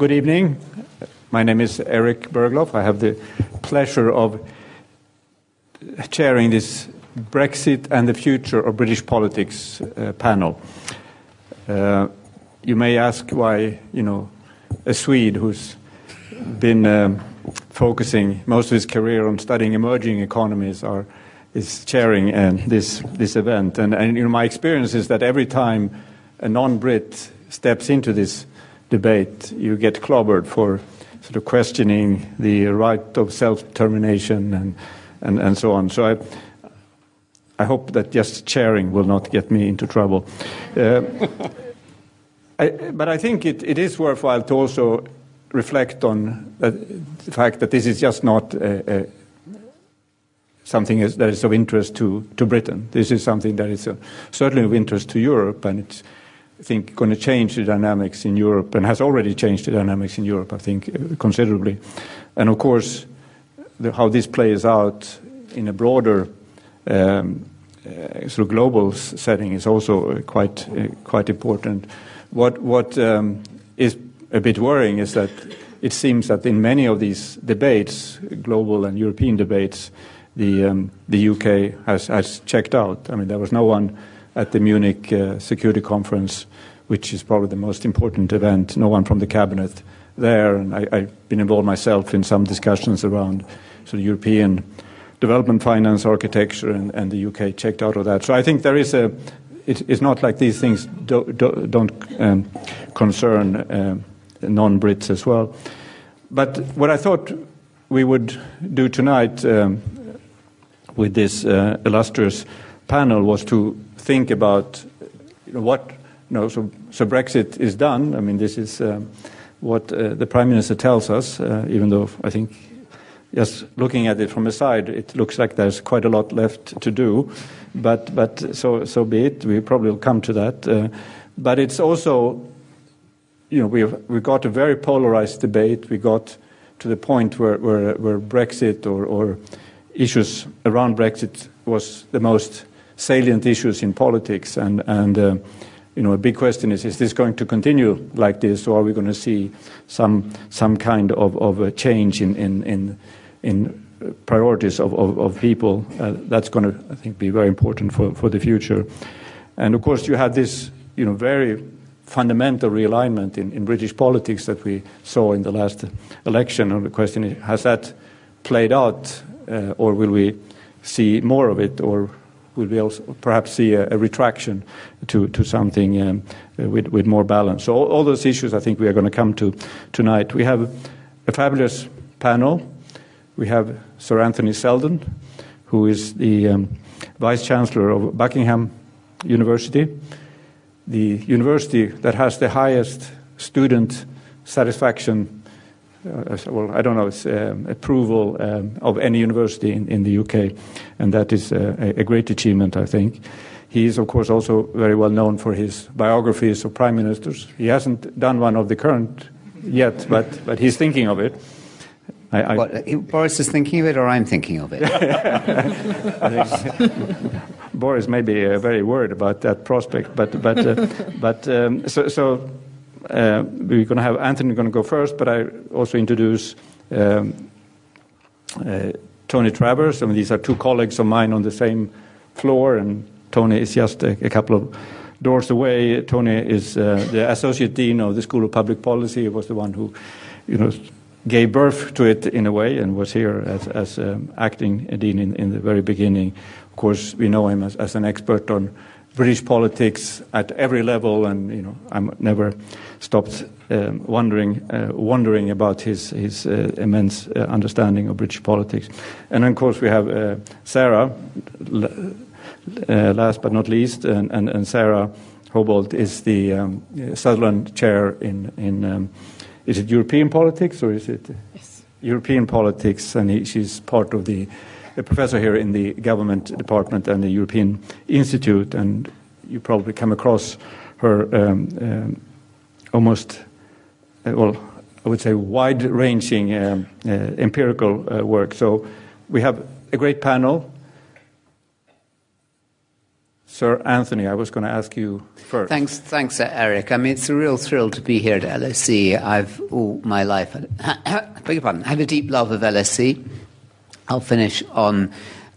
good evening. My name is Erik Berglof. I have the pleasure of chairing this Brexit and the Future of British Politics uh, panel. Uh, you may ask why, you know, a Swede who's been um, focusing most of his career on studying emerging economies are, is chairing uh, this, this event. And, and you know, my experience is that every time a non-Brit steps into this debate, you get clobbered for sort of questioning the right of self-determination and, and, and so on. So I, I hope that just chairing will not get me into trouble. Uh, I, but I think it, it is worthwhile to also reflect on the fact that this is just not a, a, something that is of interest to, to Britain. This is something that is certainly of interest to Europe, and it's think, going to change the dynamics in Europe and has already changed the dynamics in Europe, I think, considerably. And of course, the, how this plays out in a broader um, uh, sort of global setting is also uh, quite uh, quite important. What what um, is a bit worrying is that it seems that in many of these debates, global and European debates, the um, the UK has has checked out. I mean, there was no one at the Munich uh, Security Conference, which is probably the most important event. No one from the cabinet there, and I, have been involved myself in some discussions around sort of European development finance architecture, and, and the UK checked out of that. So I think there is a. It, it's not like these things do, don't um, concern uh, non-Brits as well. But what I thought we would do tonight um, with this uh, illustrious panel was to think about you know, what, you know, so, so Brexit is done. I mean, this is um, what uh, the Prime Minister tells us, uh, even though I think just looking at it from the side, it looks like there's quite a lot left to do. But, but so, so be it. We probably will come to that. Uh, but it's also, you know, we've, we got a very polarized debate. We got to the point where, where, where Brexit or, or issues around Brexit was the most salient issues in politics. And, and uh, you know, a big question is, is this going to continue like this, or are we going to see some, some kind of, of a change in, in, in, in priorities of, of, of people? Uh, that's going to, I think, be very important for, for the future. And of course, you have this, you know, very fundamental realignment in, in British politics that we saw in the last election. And the question is, has that played out, uh, or will we see more of it, or will be also perhaps see a, a retraction to, to something um, with, with more balance. So all, all, those issues I think we are going to come to tonight. We have a fabulous panel. We have Sir Anthony Seldon, who is the um, Vice Chancellor of Buckingham University, the university that has the highest student satisfaction well, I don't know, it's, um, approval um, of any university in, in, the UK, and that is uh, a, a, great achievement, I think. He is, of course, also very well known for his biographies of prime ministers. He hasn't done one of the current yet, but, but he's thinking of it. I, I what, Boris is thinking of it, or I'm thinking of it? Boris may be uh, very worried about that prospect, but but uh, but um, so so uh, we're going to have Anthony going to go first, but I also introduce um, uh, Tony Travers. I mean, these are two colleagues of mine on the same floor, and Tony is just a, a couple of doors away. Tony is uh, the associate dean of the School of Public Policy. He was the one who, you know, gave birth to it in a way, and was here as, as um, acting dean in, in, the very beginning. Of course, we know him as, as an expert on British politics at every level, and you know, I'm never stopped um, wondering, uh, wondering about his, his uh, immense uh, understanding of British politics. And of course, we have uh, Sara, uh, last but not least, and, and, and Sara Hobolt is the um, Sutherland Chair in, in um, is it European politics or is it yes. European politics? And he, she's part of the a professor here in the government department and the European Institute, and you probably come across her um, um, almost, uh, well, I would say wide ranging um, uh, empirical uh, work. So we have a great panel. Sir Anthony, I was going to ask you first. Thanks, thanks, Erik. I mean, it's a real thrill to be here at LSE. I've all my life, beg your pardon, had a deep love of LSE. I'll finish on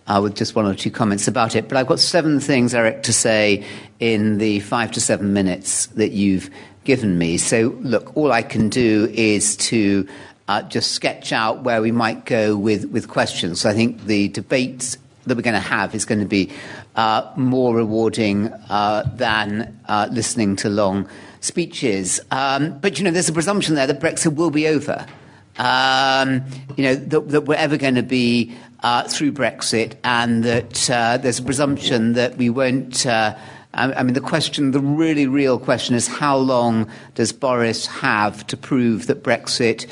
uh, with just one or two comments about it. But I've got seven things, Erik, to say in the five to seven minutes that you've given me. So, look, all I can do is to uh, just sketch out where we might go with, with questions. So I think the debate that we're going to have is going to be uh, more rewarding uh, than uh, listening to long speeches. Um, but, you know, there's a presumption there that Brexit will be over. Um, you know, that, that we're ever going to be uh, through Brexit, and that uh, there's a presumption that we won't. Uh, I mean, the question, the really real question is how long does Boris have to prove that Brexit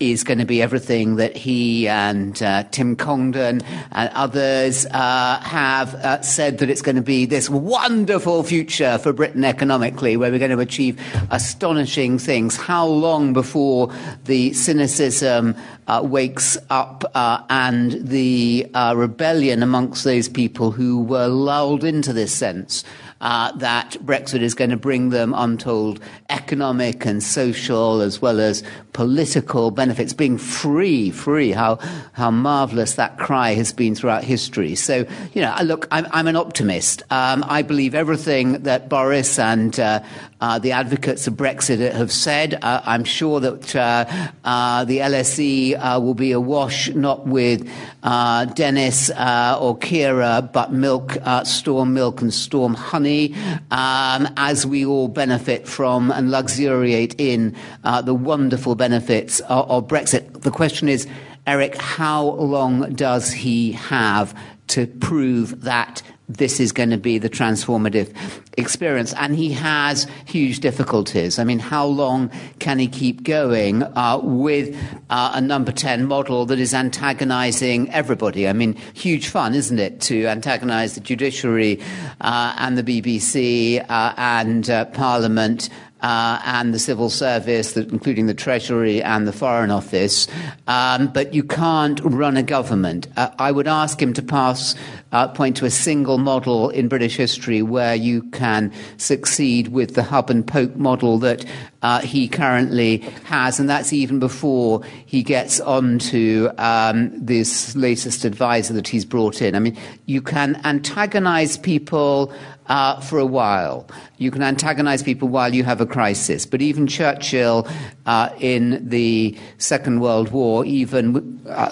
is going to be everything that he and uh, Tim Congdon and others uh, have uh, said that it's going to be this wonderful future for Britain economically, where we're going to achieve astonishing things. How long before the cynicism uh, wakes up uh, and the uh, rebellion amongst those people who were lulled into this sense? Uh, that Brexit is going to bring them untold economic and social as well as political benefits. Being free, free, how, how marvelous that cry has been throughout history. So, you know, look, I'm, I'm an optimist. Um, I believe everything that Boris and uh, uh, the advocates of Brexit have said. Uh, I'm sure that uh, uh the LSE will be awash not with Dennis or Kira, but milk, storm milk and storm honey, um, as we all benefit from and luxuriate in the wonderful benefits of, of Brexit. The question is, Erik, how long does he have to prove that this is going to be the transformative experience. And he has huge difficulties. I mean, how long can he keep going uh, with uh, a number 10 model that is antagonizing everybody? I mean, huge fun, isn't it, to antagonize the judiciary uh, and the BBC uh, and uh, Parliament uh, and the civil service, including the Treasury and the Foreign Office. Um, but you can't run a government. Uh, I would ask him to pass, uh, point to a single model in British history where you can succeed with the hub and spoke model that uh, he currently has, and that's even before he gets onto um, this latest advisor that he's brought in. I mean, you can antagonize people uh, for a while. You can antagonize people while you have a crisis. But even Churchill uh, in the Second World War, even uh,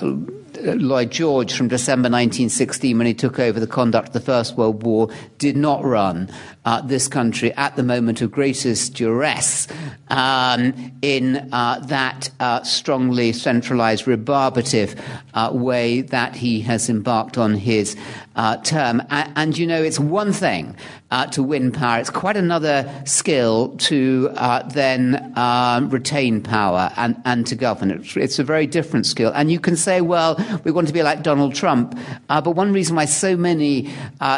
Lloyd George from December 1916, when he took over the conduct of the First World War, did not run uh, this country at the moment of greatest duress um, in uh, that uh, strongly centralized, rebarbative uh, way that he has embarked on his uh, term. And, and, you know, it's one thing uh, to win power, it's quite another skill to then um, retain power and, and to govern. It's, it's, a very different skill. And you can say, well, we want to be like Donald Trump. but one reason why so many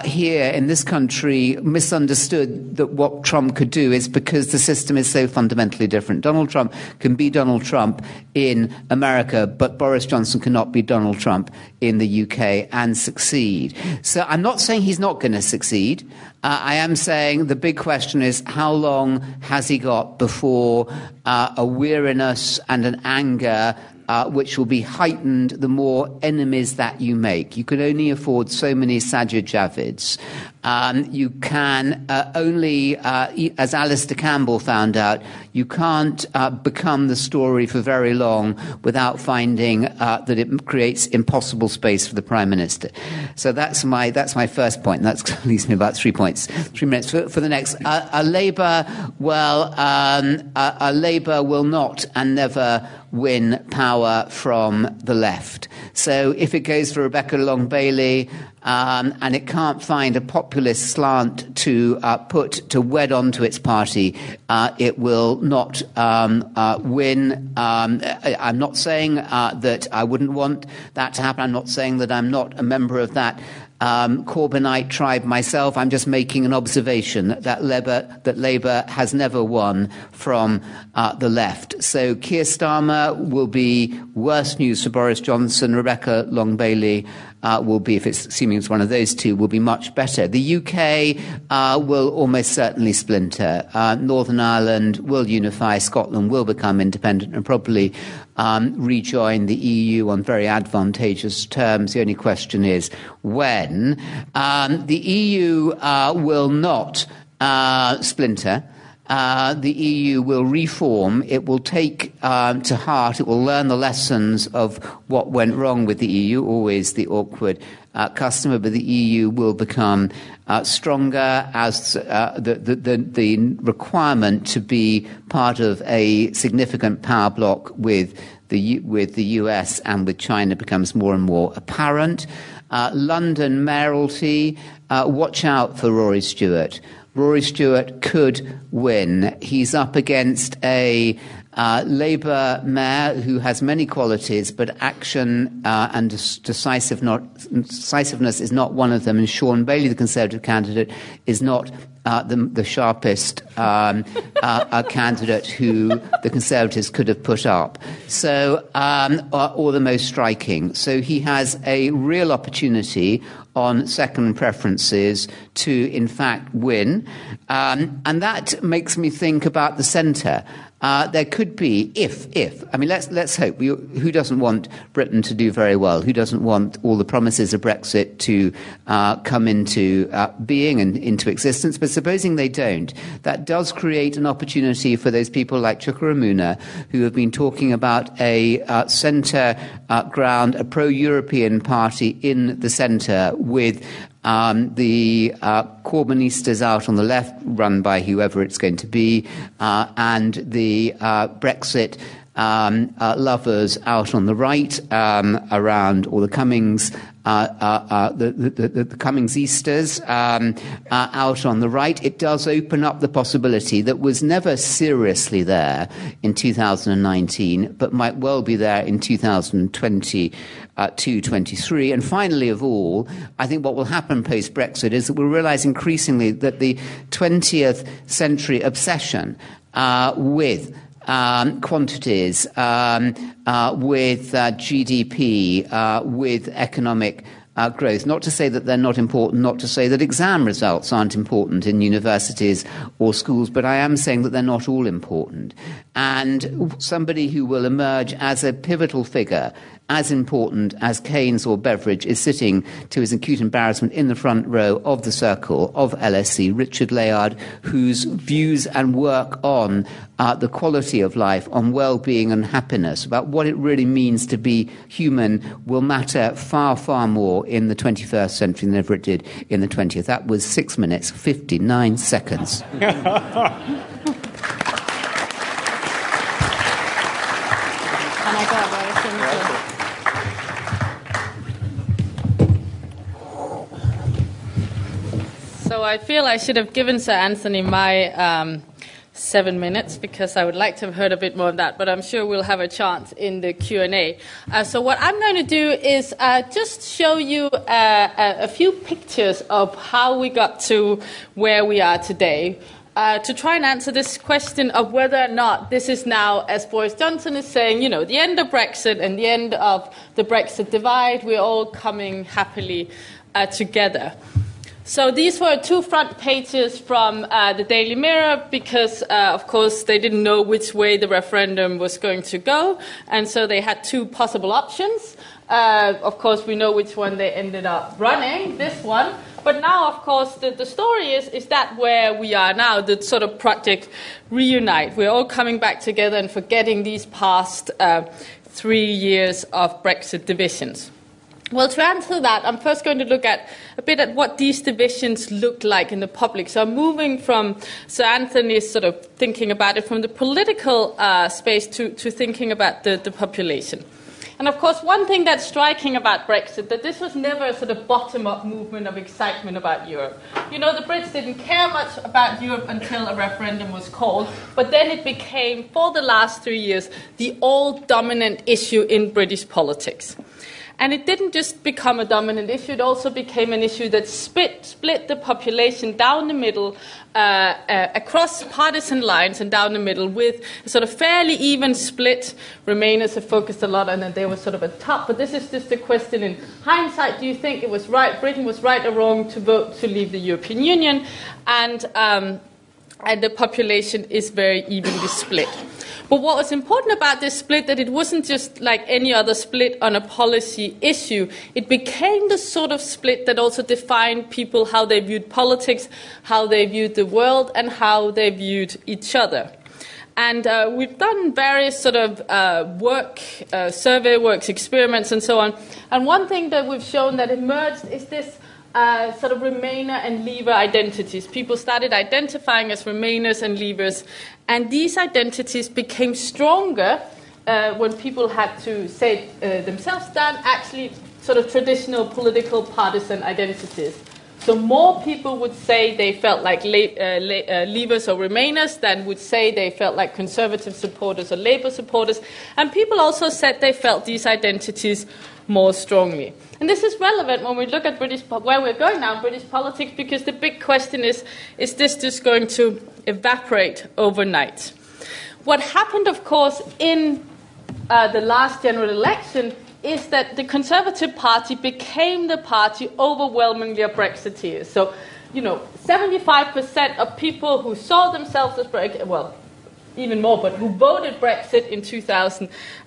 here in this country misunderstand understood that what Trump could do is because the system is so fundamentally different. Donald Trump can be Donald Trump in America, but Boris Johnson cannot be Donald Trump in the UK and succeed. So I'm not saying he's not going to succeed. Uh, I am saying the big question is how long has he got before uh, a weariness and an anger uh, which will be heightened the more enemies that you make. You can only afford so many Sajid Javids. Um, you can uh, only, uh, as Alastair Campbell found out, you can't uh, become the story for very long without finding uh, that it creates impossible space for the Prime Minister. So that's my, that's my first point. That leaves me about three points, three minutes for, for the next. A Labour, well, um, a Labour will not and never win power from the left. So if it goes for Rebecca Long Bailey, um, and it can't find a populist slant to uh, put to wed onto its party, uh, it will not um, uh, win. Um, I'm not saying uh, that I wouldn't want that to happen. I'm not saying that I'm not a member of that um, Corbynite tribe myself. I'm just making an observation that, that, Labour, that Labour has never won from uh, the left. So Keir Starmer will be worse news for Boris Johnson, Rebecca Long Bailey uh, will be, if it's assuming it's one of those two, will be much better. The UK uh, will almost certainly splinter. Uh, Northern Ireland will unify. Scotland will become independent and probably um, rejoin the EU on very advantageous terms. The only question is when. Um, the EU uh, will not uh, splinter. Uh, the EU will reform. It will take um, to heart, it will learn the lessons of what went wrong with the EU, always the awkward uh, customer, but the EU will become uh, stronger as uh, the, the, the, requirement to be part of a significant power bloc with the, with the US and with China becomes more and more apparent. Uh, London mayoralty, uh, watch out for Rory Stewart. Rory Stewart could win. He's up against a uh, Labour mayor who has many qualities, but action uh, and decisive not, decisiveness is not one of them. And Shaun Bailey, the Conservative candidate, is not uh, the, the, sharpest um, uh, candidate who the Conservatives could have put up. So, um, or, or, the most striking. So he has a real opportunity on second preferences to, in fact, win. Um, and that makes me think about the centre. Uh, there could be, if, if, I mean, let's, let's hope. We, who doesn't want Britain to do very well? Who doesn't want all the promises of Brexit to uh, come into uh, being and into existence? But supposing they don't, that does create an opportunity for those people like Chuka Umunna who have been talking about a uh, centre uh, ground, a pro European party in the centre with um, the uh, Corbynistas out on the left, run by whoever it's going to be, uh, and the uh, Brexit um, uh, lovers out on the right um, around, or the Cummings uh, uh, the, the, the, the, Cummings Easters um, out on the right. It does open up the possibility that was never seriously there in 2019, but might well be there in 2020. Uh, 223. And finally, of all, I think what will happen post Brexit is that we'll realize increasingly that the 20th century obsession uh, with um, quantities, um, uh, with uh, GDP, uh, with economic uh, growth. Not to say that they're not important, not to say that exam results aren't important in universities or schools, but I am saying that they're not all important. And somebody who will emerge as a pivotal figure as important as Keynes or Beveridge is sitting to his acute embarrassment in the front row of the circle of LSE, Richard Layard, whose views and work on uh, the quality of life, on well being and happiness, about what it really means to be human, will matter far, far more in the 21st century than ever it did in the 20th. That was six minutes, 59 seconds. I feel I should have given Sir Anthony my um, seven minutes because I would like to have heard a bit more of that, but I'm sure we'll have a chance in the Q&A. Uh, so what I'm going to do is uh, just show you uh, a, a, few pictures of how we got to where we are today. Uh, to try and answer this question of whether or not this is now, as Boris Johnson is saying, you know, the end of Brexit and the end of the Brexit divide, we're all coming happily uh, together. So these were two front pages from uh, the Daily Mirror because, uh, of course, they didn't know which way the referendum was going to go, and so they had two possible options. Uh, of course, we know which one they ended up running, this one. But now, of course, the, the story is, is that where we are now, the sort of project reunite. We're all coming back together and forgetting these past uh, three years of Brexit divisions. Well, to answer that, I'm first going to look at a bit at what these divisions look like in the public. So I'm moving from Sir Anthony's sort of thinking about it from the political uh, space to, to thinking about the, the population. And of course, one thing that's striking about Brexit that this was never a sort of bottom-up movement of excitement about Europe. You know, the Brits didn't care much about Europe until a referendum was called, but then it became, for the last three years, the all-dominant issue in British politics. And it didn't just become a dominant issue, it also became an issue that split, split the population down the middle, uh, uh, across partisan lines and down the middle, with a sort of fairly even split. Remainers have focused a lot on that they were sort of at top, but this is just a question in hindsight do you think it was right, Britain was right or wrong to vote to leave the European Union? And, um, and the population is very evenly split. But what was important about this split that it wasn't just like any other split on a policy issue. It became the sort of split that also defined people how they viewed politics, how they viewed the world, and how they viewed each other. And uh, we've done various sort of uh, work, uh, survey works, experiments, and so on. And one thing that we've shown that emerged is this uh, sort of Remainer and Leaver identities. People started identifying as Remainers and Leavers, and these identities became stronger uh, when people had to say uh, themselves than actually sort of traditional political partisan identities. So more people would say they felt like uh, uh, Leavers or Remainers than would say they felt like Conservative supporters or Labour supporters. And people also said they felt these identities more strongly. And this is relevant when we look at British where we're going now in British politics because the big question is is this just going to evaporate overnight? What happened, of course, in uh, the last general election is that the Conservative Party became the party overwhelmingly of Brexiteers. So, you know, 75% of people who saw themselves as Brexit, well, even more, but who voted Brexit in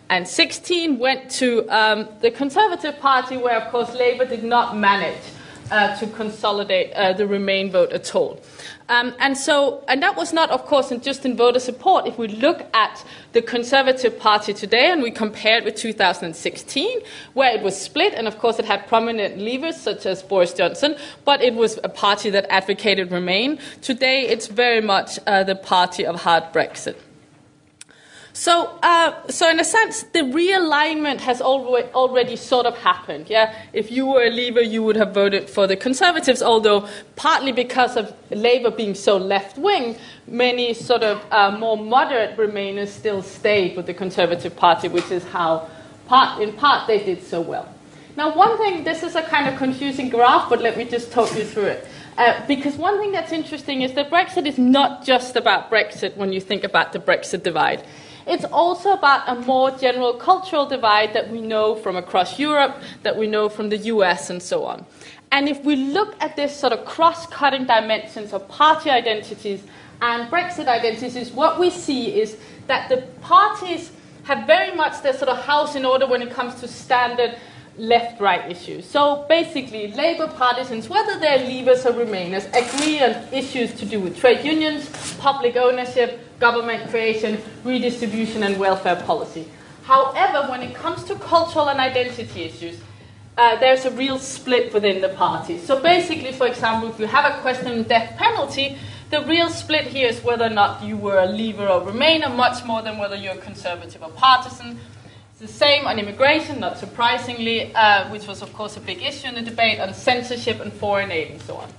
2016 went to um, the Conservative Party, where, of course, Labour did not manage uh, to consolidate uh, the Remain vote at all. Um, and so, and that was not, of course, just in voter support. If we look at the Conservative Party today and we compare it with 2016, where it was split, and of course it had prominent leavers such as Boris Johnson, but it was a party that advocated Remain. Today, it's very much uh, the party of hard Brexit. So, uh, so in a sense, the realignment has already sort of happened. Yeah, if you were a Leaver, you would have voted for the Conservatives. Although partly because of Labour being so left wing, many sort of uh, more moderate Remainers still stayed with the Conservative Party, which is how, part in part, they did so well. Now, one thing, this is a kind of confusing graph, but let me just talk you through it. Uh, because one thing that's interesting is that Brexit is not just about Brexit when you think about the Brexit divide. It's also about a more general cultural divide that we know from across Europe, that we know from the US, and so on. And if we look at this sort of cross cutting dimensions of party identities and Brexit identities, what we see is that the parties have very much their sort of house in order when it comes to standard left right issues. So basically, Labour partisans, whether they're Leavers or Remainers, agree on issues to do with trade unions, public ownership, government creation, redistribution, and welfare policy. However, when it comes to cultural and identity issues, uh, there's a real split within the party. So basically, for example, if you have a question on death penalty, the real split here is whether or not you were a Leaver or Remainer, much more than whether you're a conservative or partisan. It's the same on immigration, not surprisingly, uh, which was, of course, a big issue in the debate on censorship and foreign aid and so on.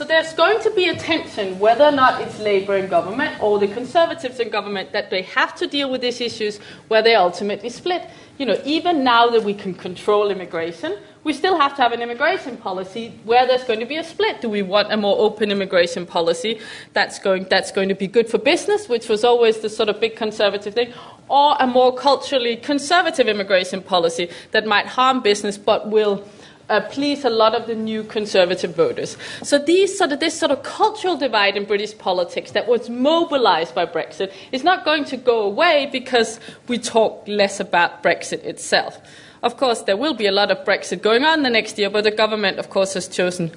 So there's going to be a tension whether or not it's Labour in government or the Conservatives in government that they have to deal with these issues where they ultimately split. You know, even now that we can control immigration, we still have to have an immigration policy where there's going to be a split. Do we want a more open immigration policy that's going, that's going to be good for business, which was always the sort of big conservative thing, or a more culturally conservative immigration policy that might harm business but will uh, please a lot of the new conservative voters. So these sort of, this sort of cultural divide in British politics that was mobilized by Brexit is not going to go away because we talk less about Brexit itself. Of course, there will be a lot of Brexit going on the next year, but the government, of course, has chosen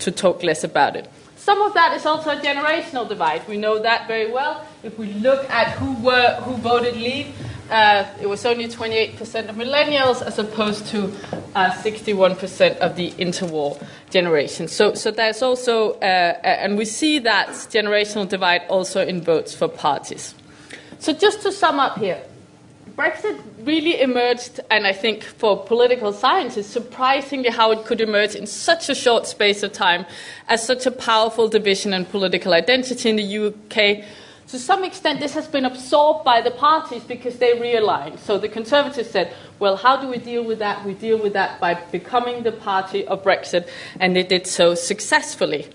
to talk less about it. Some of that is also a generational divide. We know that very well. If we look at who were who voted Leave, uh, it was only 28% of millennials as opposed to uh, 61% of the interwar generation. So, so there's also, uh, and we see that generational divide also in votes for parties. So just to sum up here, Brexit really emerged, and I think for political science, is surprisingly how it could emerge in such a short space of time as such a powerful division in political identity in the UK To some extent, this has been absorbed by the parties because they realigned. So the Conservatives said, well, how do we deal with that? We deal with that by becoming the party of Brexit, and they did so successfully.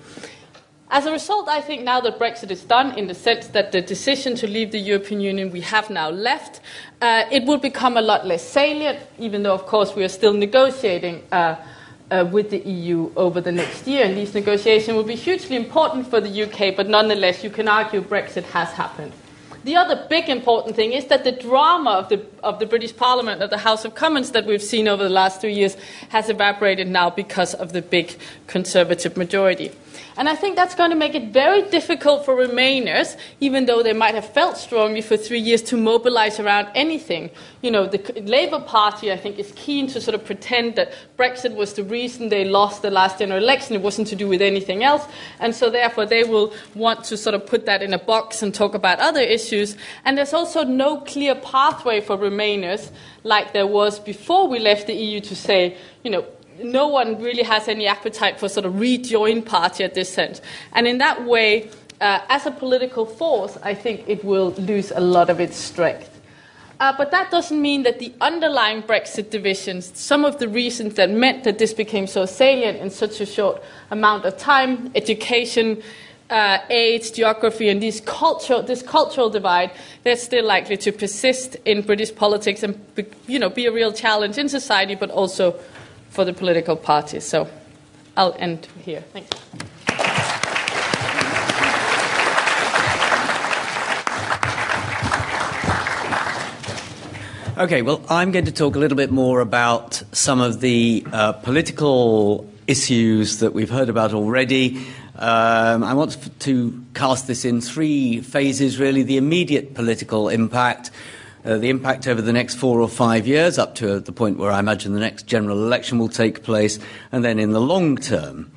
As a result, I think now that Brexit is done, in the sense that the decision to leave the European Union we have now left, uh, it will become a lot less salient, even though, of course, we are still negotiating. Uh, uh, with the EU over the next year, and these negotiations will be hugely important for the UK, but nonetheless, you can argue Brexit has happened. The other big important thing is that the drama of the, of the British Parliament, of the House of Commons that we've seen over the last two years, has evaporated now because of the big Conservative majority. And I think that's going to make it very difficult for Remainers, even though they might have felt strongly for three years, to mobilize around anything. You know, the Labour Party, I think, is keen to sort of pretend that Brexit was the reason they lost the last general election. It wasn't to do with anything else. And so, therefore, they will want to sort of put that in a box and talk about other issues. And there's also no clear pathway for Remainers, like there was before we left the EU, to say, you know, no one really has any appetite for sort of rejoin party at this sense. And in that way, uh, as a political force, I think it will lose a lot of its strength. Uh, but that doesn't mean that the underlying Brexit divisions, some of the reasons that meant that this became so salient in such a short amount of time, education, uh, age, geography, and these this cultural divide, they're still likely to persist in British politics and you know, be a real challenge in society, but also for the political parties. So I'll end here. Thank you. Okay, well, I'm going to talk a little bit more about some of the uh, political issues that we've heard about already. Um, I want to cast this in three phases, really the immediate political impact, uh, the impact over the next four or five years, up to the point where I imagine the next general election will take place, and then in the long term.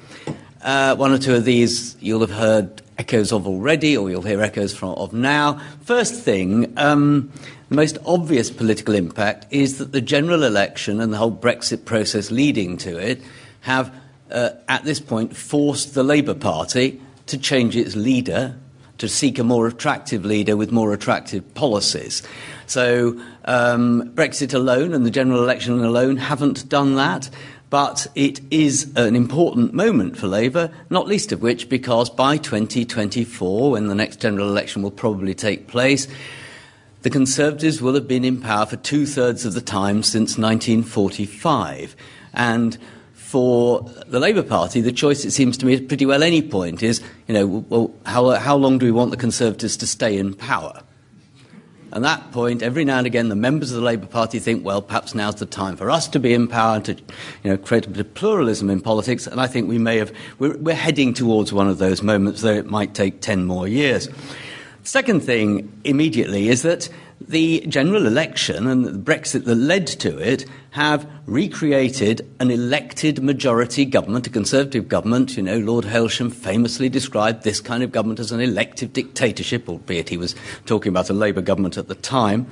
Uh, one or two of these you'll have heard echoes of already, or you'll hear echoes from, of now. First thing, um, the most obvious political impact is that the general election and the whole Brexit process leading to it have, uh, at this point, forced the Labour Party to change its leader, to seek a more attractive leader with more attractive policies. So um, Brexit alone and the general election alone haven't done that. But it is an important moment for Labour, not least of which because by 2024, when the next general election will probably take place, the Conservatives will have been in power for two thirds of the time since 1945. And for the Labour Party, the choice, it seems to me, at pretty well any point is, you know, well, how, how long do we want the Conservatives to stay in power? At that point, every now and again, the members of the Labour Party think, well, perhaps now's the time for us to be in power and to you know, create a bit of pluralism in politics. And I think we may have, we're, we're heading towards one of those moments, though it might take 10 more years. Second thing immediately is that the general election and the Brexit that led to it have recreated an elected majority government, a conservative government. You know, Lord Hailsham famously described this kind of government as an elective dictatorship, albeit he was talking about a Labour government at the time.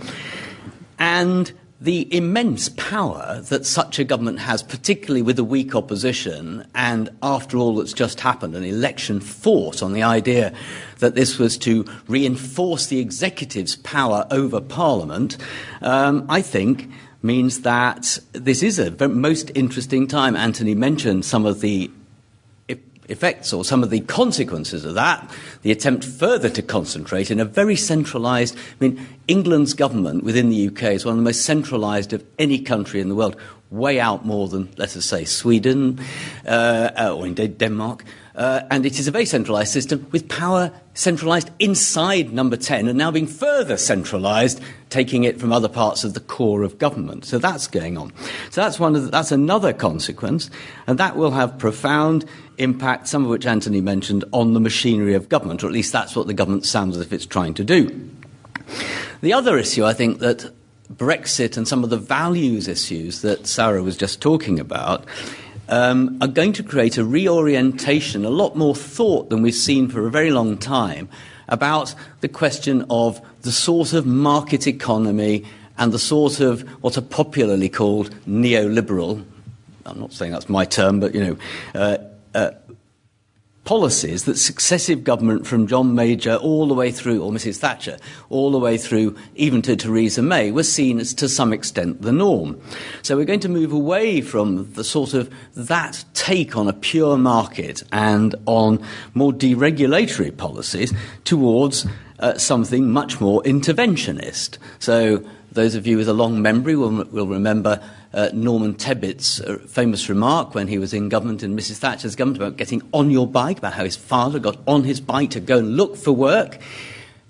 And the immense power that such a government has, particularly with a weak opposition, and after all that's just happened, an election fought on the idea that this was to reinforce the executive's power over Parliament, um, I think means that this is a most interesting time. Anthony mentioned some of the effects or some of the consequences of that, the attempt further to concentrate in a very centralised. I mean, England's government within the UK is one of the most centralised of any country in the world, way out more than, let us say, Sweden uh, uh or indeed Denmark. Uh, and it is a very centralised system with power centralised inside number 10 and now being further centralised, taking it from other parts of the core of government. So that's going on. So that's, one the, that's another consequence, and that will have profound impact, some of which Anthony mentioned, on the machinery of government, or at least that's what the government sounds as if it's trying to do. The other issue, I think, that Brexit and some of the values issues that Sara was just talking about um, are going to create a reorientation, a lot more thought than we've seen for a very long time about the question of the sort of market economy and the sort of what are popularly called neoliberal. I'm not saying that's my term, but you know, uh, uh, policies that successive government from John Major all the way through, or Mrs. Thatcher, all the way through even to Theresa May, were seen as to some extent the norm. So we're going to move away from the sort of that take on a pure market and on more deregulatory policies towards uh, something much more interventionist. So those of you with a long memory will, will remember uh, Norman Tebbit's uh, famous remark when he was in government in Mrs. Thatcher's government about getting on your bike, about how his father got on his bike to go and look for work.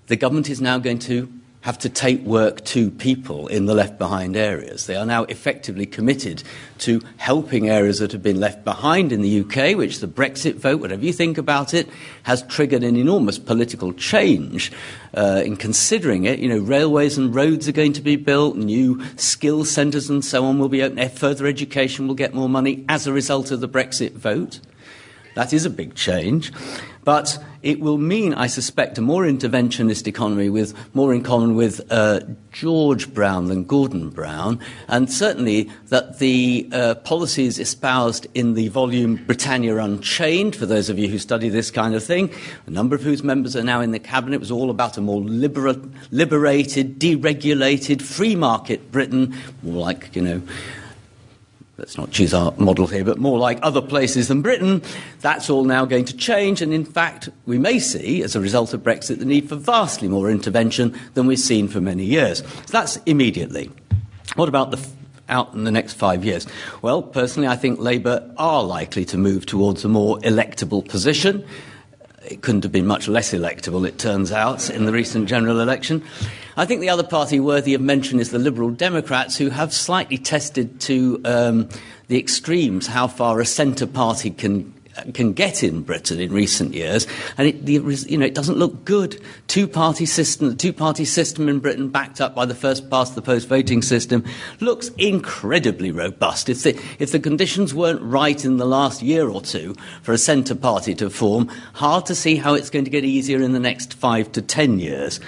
The government is now going to have to take work to people in the left behind areas. They are now effectively committed to helping areas that have been left behind in the UK, which the Brexit vote, whatever you think about it, has triggered an enormous political change uh, in considering it. You know, railways and roads are going to be built, new skill centres and so on will be open, further education will get more money as a result of the Brexit vote. That is a big change. But it will mean, I suspect, a more interventionist economy with more in common with uh, George Brown than Gordon Brown, and certainly that the uh, policies espoused in the volume Britannia Unchained, for those of you who study this kind of thing, a number of whose members are now in the cabinet, was all about a more libera- liberated, deregulated, free market Britain, more like, you know, let's not choose our model here, but more like other places than Britain, that's all now going to change. And in fact, we may see, as a result of Brexit, the need for vastly more intervention than we've seen for many years. So that's immediately. What about the out in the next five years? Well, personally, I think Labour are likely to move towards a more electable position. It couldn't have been much less electable, it turns out, in the recent general election. I think the other party worthy of mention is the Liberal Democrats, who have slightly tested to um, the extremes how far a centre party can can get in Britain in recent years, and it, the, you know, it doesn't look good. Two-party system, the two-party system in Britain, backed up by the first-past-the-post voting system, looks incredibly robust. If the, if the conditions weren't right in the last year or two for a centre party to form, hard to see how it's going to get easier in the next five to ten years.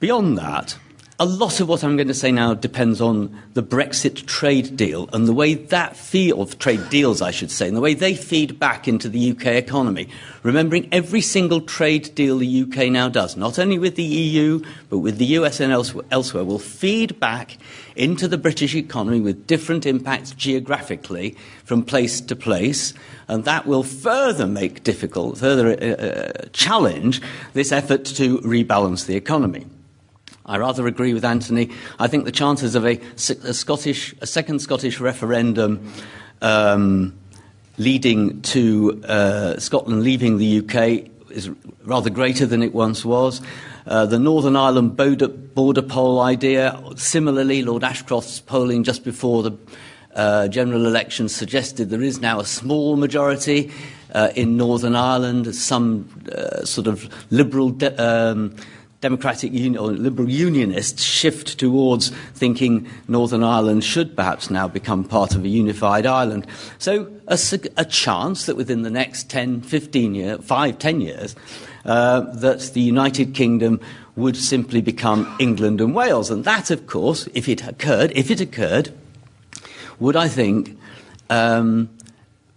Beyond that, a lot of what I'm going to say now depends on the Brexit trade deal and the way that feed, or trade deals, I should say, and the way they feed back into the UK economy. Remembering every single trade deal the UK now does, not only with the EU, but with the US and elsewhere, will feed back into the British economy with different impacts geographically from place to place. And that will further make difficult, further uh, uh challenge this effort to rebalance the economy. I rather agree with Anthony. I think the chances of a, a Scottish, a second Scottish referendum um, leading to uh, Scotland leaving the UK is rather greater than it once was. Uh, the Northern Ireland border, border, poll idea, similarly, Lord Ashcroft's polling just before the uh, general election suggested there is now a small majority uh, in Northern Ireland, some uh, sort of liberal. De- um, Democratic Union or Liberal Unionists shift towards thinking Northern Ireland should perhaps now become part of a unified Ireland. So a, a chance that within the next 10, 15 years, 5, 10 years, uh, that the United Kingdom would simply become England and Wales. And that, of course, if it occurred, if it occurred, would, I think, um,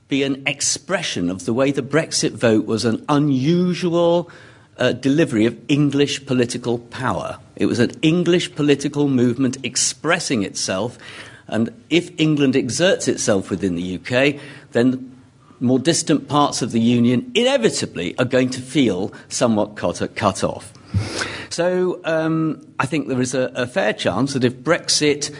be an expression of the way the Brexit vote was an unusual uh, delivery of English political power. It was an English political movement expressing itself, and if England exerts itself within the UK, then more distant parts of the Union inevitably are going to feel somewhat cut, cut off. So um, I think there is a, a fair chance that if Brexit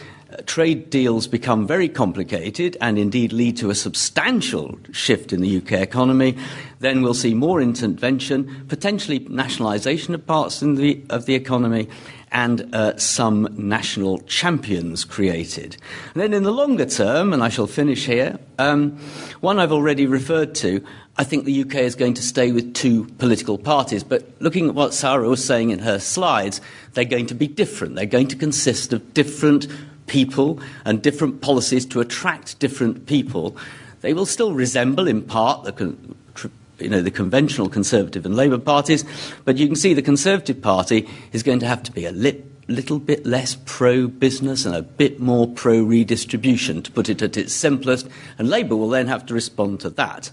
trade deals become very complicated and indeed lead to a substantial shift in the UK economy, then we'll see more intervention, potentially nationalisation of parts the, of the economy, and uh, some national champions created. And then in the longer term, and I shall finish here, um, one I've already referred to, I think the UK is going to stay with two political parties. But looking at what Sara was saying in her slides, they're going to be different. They're going to consist of different people and different policies to attract different people, they will still resemble in part the you know, the conventional Conservative and Labour parties, but you can see the Conservative Party is going to have to be a lit, little bit less pro business and a bit more pro redistribution, to put it at its simplest, and Labour will then have to respond to that.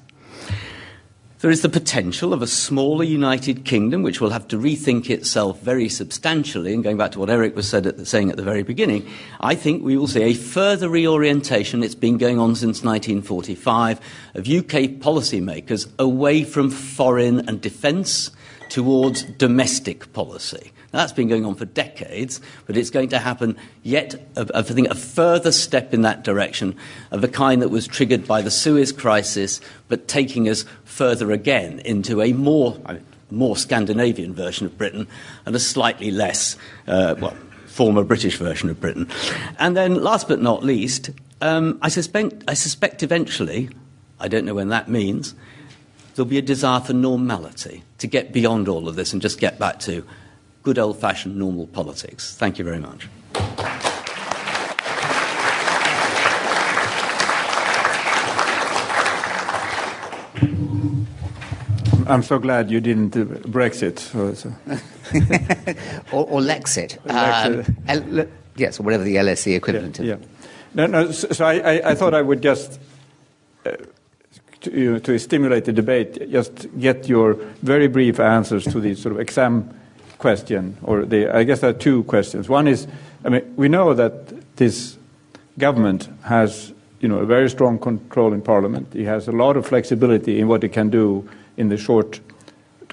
There is the potential of a smaller United Kingdom, which will have to rethink itself very substantially. And going back to what Erik was at, saying at the very beginning, I think we will see a further reorientation. It's been going on since 1945 of UK policymakers away from foreign and defence towards domestic policy. That's been going on for decades, but it's going to happen yet, I think, a further step in that direction of the kind that was triggered by the Suez crisis, but taking us further again into a more, more Scandinavian version of Britain and a slightly less, uh, well, former British version of Britain. And then, last but not least, um, I, suspect, I suspect eventually, I don't know when that means, there'll be a desire for normality, to get beyond all of this and just get back to good old fashioned normal politics. Thank you very much. I'm so glad you didn't do Brexit. So, so. or, or, Lexit. Um, L- yes, or whatever the LSE equivalent yeah, yeah. No, no, so, so I, I, thought I would just, uh, to, you know, to stimulate the debate, just get your very brief answers to these sort of exam question, or the, I guess there are two questions. One is, I mean, we know that this government has, you know, a very strong control in Parliament. He has a lot of flexibility in what he can do in the short,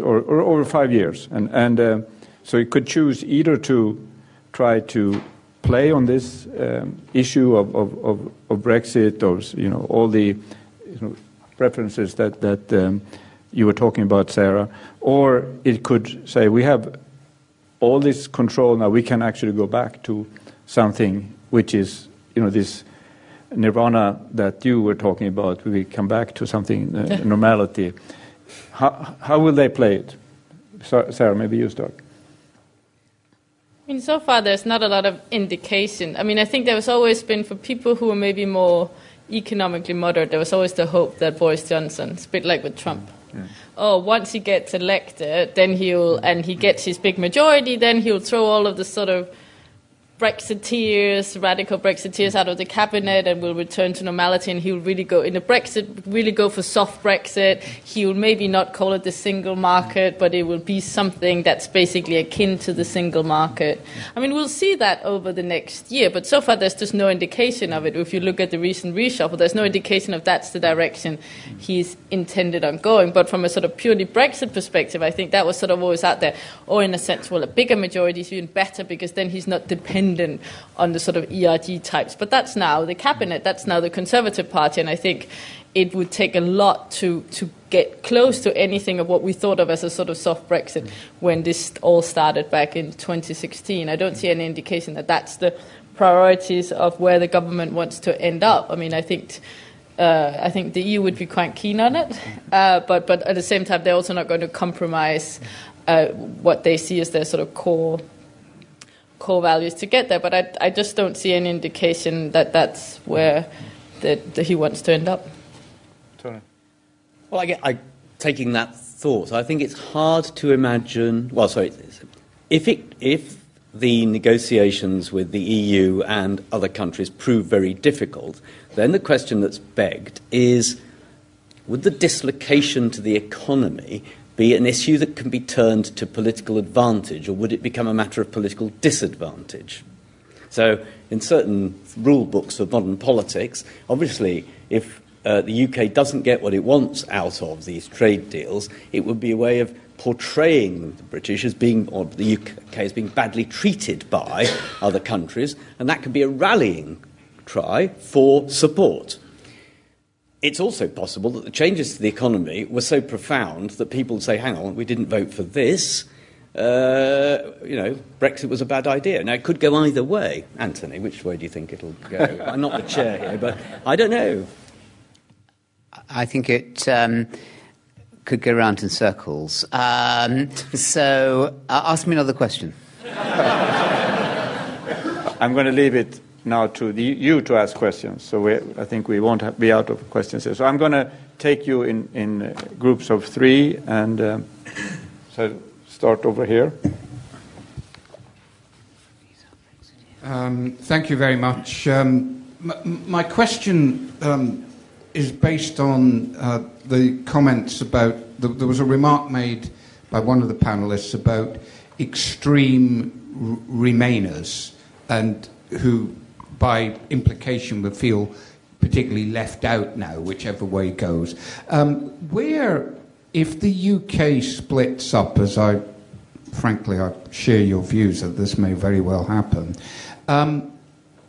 or, or over five years, and and uh, so he could choose either to try to play on this um, issue of, of, of, of, Brexit or you know all the you know, preferences that that um, you were talking about, Sara, or it could say we have all this control now, we can actually go back to something which is, you know, this nirvana that you were talking about. We come back to something, uh, normality. How, how will they play it? Sara, maybe you start. I mean, so far there's not a lot of indication. I mean, I think there has always been for people who are maybe more economically moderate, there was always the hope that Boris Johnson, it's a bit like with Trump, yeah oh, once he gets elected, then he'll, and he gets his big majority, then he'll throw all of the sort of Brexiteers, radical Brexiteers out of the cabinet and will return to normality and he will really go in the Brexit, really go for soft Brexit. He will maybe not call it the single market, but it will be something that's basically akin to the single market. I mean, we'll see that over the next year, but so far there's just no indication of it. If you look at the recent reshuffle, there's no indication of that's the direction he's intended on going. But from a sort of purely Brexit perspective, I think that was sort of always out there. Or in a sense, well, a bigger majority is even better because then he's not dependent dependent on the sort of ERG types. But that's now the cabinet, that's now the Conservative Party, and I think it would take a lot to, to get close to anything of what we thought of as a sort of soft Brexit when this all started back in 2016. I don't see any indication that that's the priorities of where the government wants to end up. I mean, I think. Uh, I think the EU would be quite keen on it, uh, but but at the same time they're also not going to compromise uh, what they see as their sort of core core values to get there. But I, I just don't see any indication that that's where that, that he wants to end up. Tony. Well, I get I, taking that thought. I think it's hard to imagine. Well, sorry, if it if the negotiations with the EU and other countries prove very difficult, then the question that's begged is would the dislocation to the economy be an issue that can be turned to political advantage, or would it become a matter of political disadvantage? So, in certain rule books of modern politics, obviously, if uh, the UK doesn't get what it wants out of these trade deals, it would be a way of portraying the British as being, or the UK as being badly treated by other countries, and that could be a rallying cry for support. It's also possible that the changes to the economy were so profound that people would say, hang on, we didn't vote for this. Uh, you know, Brexit was a bad idea. Now, it could go either way. Anthony, which way do you think it'll go? I'm not the chair here, but I don't know. I think it um, could go around in circles. Um, so, uh, ask me another question. I'm going to leave it now to the, you to ask questions. So we, I think we won't have, be out of questions here. So I'm going to take you in, in uh, groups of three, and um, so start over here. Um, thank you very much. Um, my question um, is based on uh, the comments about th- there was a remark made by one of the panelists about extreme r- Remainers and who, by implication, would feel particularly left out now, whichever way it goes. Um, where, if the UK splits up, as I frankly I share your views that this may very well happen, um,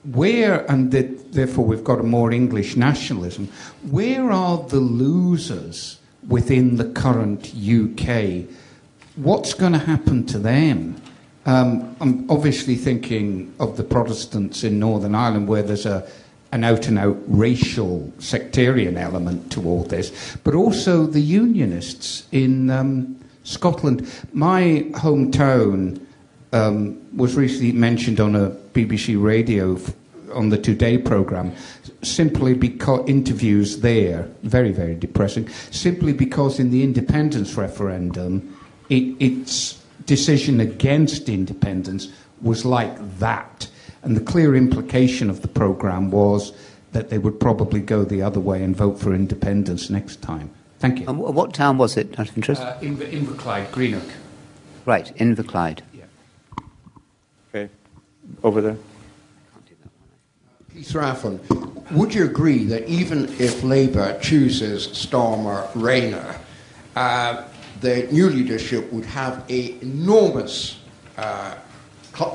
where, and therefore we've got a more English nationalism, where are the losers within the current UK? What's going to happen to them? Um, I'm obviously thinking of the Protestants in Northern Ireland, where there's a, an out and out racial sectarian element to all this, but also the Unionists in um, Scotland. My hometown um, was recently mentioned on a BBC radio f- on the Today programme, simply because interviews there, very, very depressing, simply because in the independence referendum, it, its decision against independence was like that. And the clear implication of the programme was that they would probably go the other way and vote for independence next time. Thank you. And what town was it, out of interest? Uh, Inver- Inverclyde, Greenock. right, Inverclyde. Yeah. Okay, over there. Keith Raffin, would you agree that even if Labour chooses Starmer Rayner, uh, the new leadership would have an enormous uh,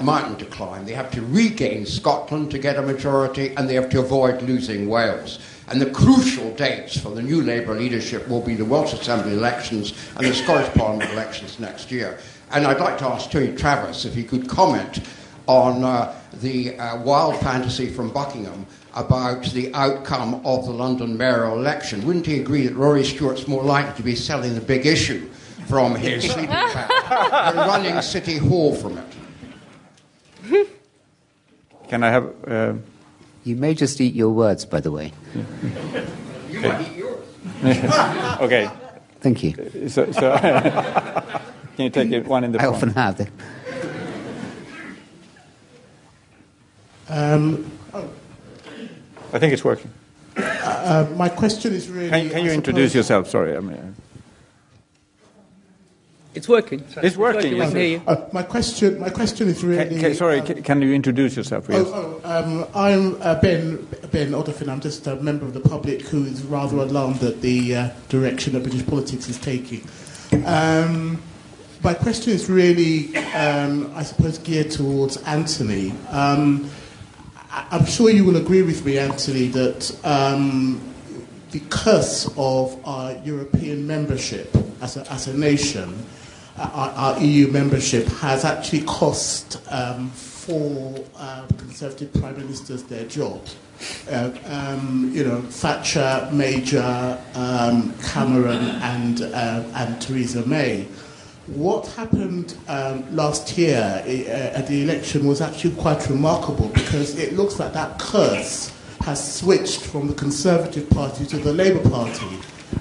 mountain to climb? They have to regain Scotland to get a majority, and they have to avoid losing Wales. And the crucial dates for the new Labour leadership will be the Welsh Assembly elections and the Scottish Parliament elections next year. And I'd like to ask Tony Travers if he could comment on uh, the uh, wild fantasy from Buckingham about the outcome of the London mayoral election. Wouldn't he agree that Rory Stewart's more likely to be selling the big issue from his sleeping bag than running City Hall from it? Can I have? Uh, You may just eat your words, by the way. You might eat yours. okay. Thank you. So, so can you take it one in the I front? often have. them. Um, I think it's working. uh, my question is really. Can, can you I introduce suppose- yourself? Sorry, I mean, It's working. It's working, We yes. can hear you. Uh, my question. My question is really. can, can, sorry, um, can, can you introduce yourself? Yes. Oh, oh um, I'm uh, Ben Ben Odofin. I'm just a member of the public who is rather alarmed at the uh, direction that British politics is taking. Um, my question is really, um, I suppose, geared towards Anthony. Um, I- I'm sure you will agree with me, Anthony, that um, the curse of our European membership as a, as a nation, our, our EU membership, has actually cost um, four uh, Conservative prime ministers their job. Uh, um, you know, Thatcher, Major, um, Cameron, and, uh, and Theresa May. What happened um, last year uh, at the election was actually quite remarkable because it looks like that curse has switched from the Conservative Party to the Labour Party.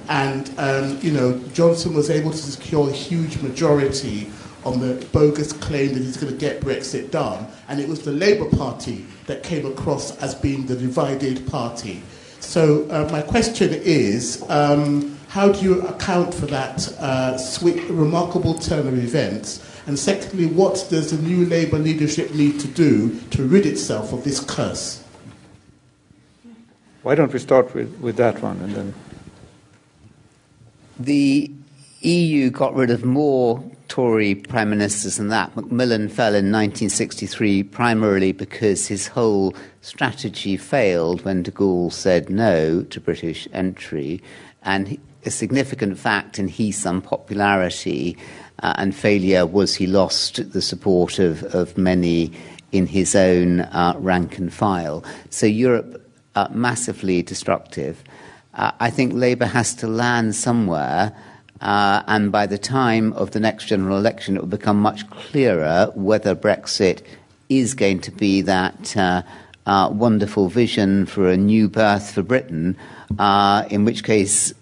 And, um, you know, Johnson was able to secure a huge majority on the bogus claim that he's going to get Brexit done. And it was the Labour Party that came across as being the divided party. So uh, my question is, um, how do you account for that uh, sweet, remarkable turn of events? And secondly, what does the new Labour leadership need to do to rid itself of this curse? Why don't we start with, with that one and then? The EU got rid of more Tory prime ministers than that. Macmillan fell in 1963 primarily because his whole strategy failed when de Gaulle said no to British entry. And a significant fact in his unpopularity uh, and failure was he lost the support of, of many in his own uh, rank and file. So Europe uh, massively destructive. Uh, I think Labour has to land somewhere, uh, and by the time of the next general election, it will become much clearer whether Brexit is going to be that uh, uh, wonderful vision for a new birth for Britain, uh, in which case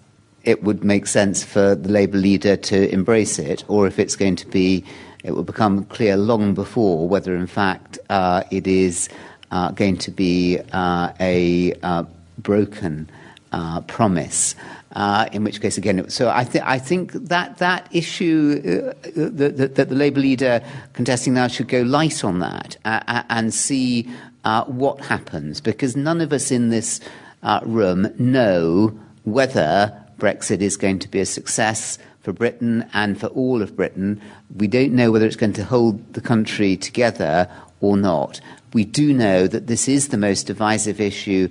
it would make sense for the Labour leader to embrace it, or if it's going to be, it will become clear long before whether, in fact, uh, it is uh, going to be a broken uh, promise. Uh, in which case, again, so I, th- I think that that issue uh, that, that, that, the Labour leader contesting now should go light on that uh, and see uh, what happens, because none of us in this uh, room know whether Brexit is going to be a success for Britain and for all of Britain. We don't know whether it's going to hold the country together or not. We do know that this is the most divisive issue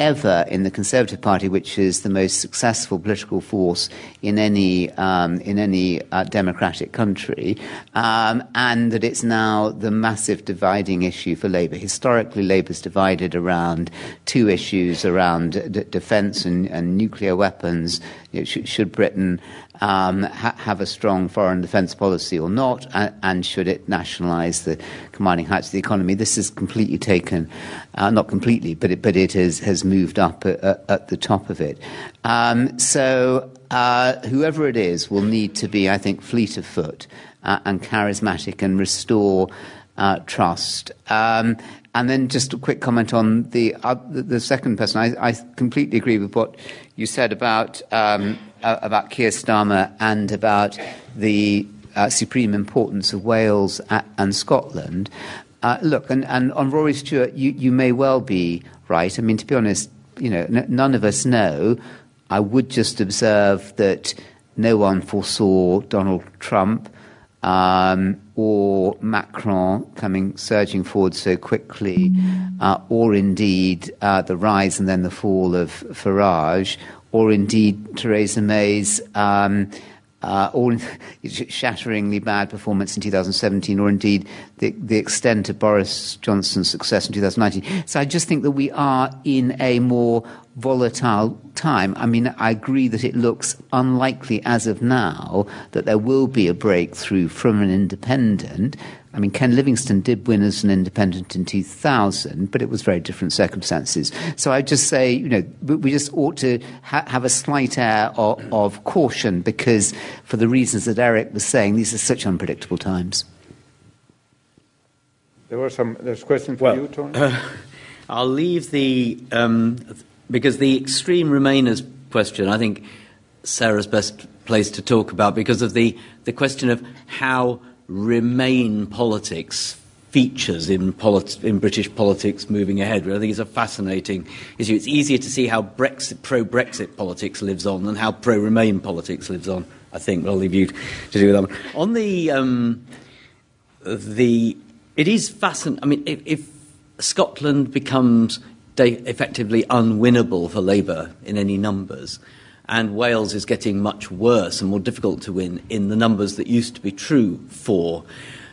ever in the Conservative Party, which is the most successful political force in any um, in any uh, democratic country, um, and that it's now the massive dividing issue for Labour. Historically, Labour's divided around two issues: around d- defence and, and, nuclear weapons. You know, sh- should Britain um, ha- have a strong foreign defence policy or not, and, and, should it nationalise the commanding heights of the economy? This is completely taken, uh, not completely, but it, but it has, has moved up at, at the top of it. Um, so uh, whoever it is will need to be, I think, fleet of foot uh, and charismatic and restore uh, trust. Um, and then just a quick comment on the uh, the second person. I, I, completely agree with what you said about um, uh, about Keir Starmer and about the uh, supreme importance of Wales and Scotland. Uh, look, and, and, on Rory Stewart, you, you may well be right. I mean, to be honest, you know, n- none of us know. I would just observe that no one foresaw Donald Trump um, or Macron coming surging forward so quickly, uh, or indeed uh, the rise and then the fall of Farage, or indeed Theresa May's. Um, uh, or shatteringly bad performance in 2017, or indeed the, the extent of Boris Johnson's success in 2019. So I just think that we are in a more volatile time. I mean, I agree that it looks unlikely as of now that there will be a breakthrough from an independent. I mean, Ken Livingstone did win as an independent in 2000, but it was very different circumstances. So I just say, you know, we just ought to ha- have a slight air of, of, caution because, for the reasons that Erik was saying, these are such unpredictable times. There were some. There's a question for well, you, Tony. Uh, I'll leave the um, because the extreme Remainers question, I think Sara's best place to talk about because of the, the question of how Remain politics features in, polit- in British politics moving ahead. I think it's a fascinating issue. It's easier to see how Brexit, pro-Brexit politics lives on than how pro-Remain politics lives on. I think. But I'll leave you to do with that. On the um, the, it is fascinating. I mean, if, if Scotland becomes effectively unwinnable for Labour in any numbers. And Wales is getting much worse and more difficult to win in the numbers that used to be true for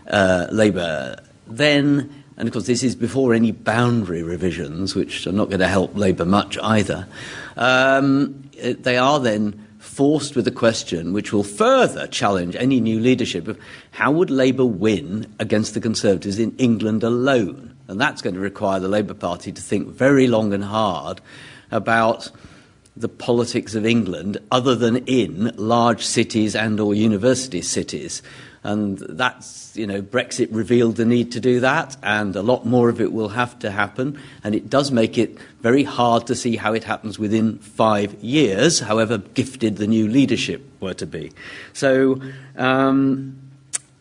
uh, Labour. Then, and of course, this is before any boundary revisions, which are not going to help Labour much either. Um, they are then forced with a question which will further challenge any new leadership of how would Labour win against the Conservatives in England alone? And that's going to require the Labour Party to think very long and hard about the politics of England other than in large cities and or university cities. And that's, you know, Brexit revealed the need to do that, and a lot more of it will have to happen. And it does make it very hard to see how it happens within five years, however gifted the new leadership were to be. So, um,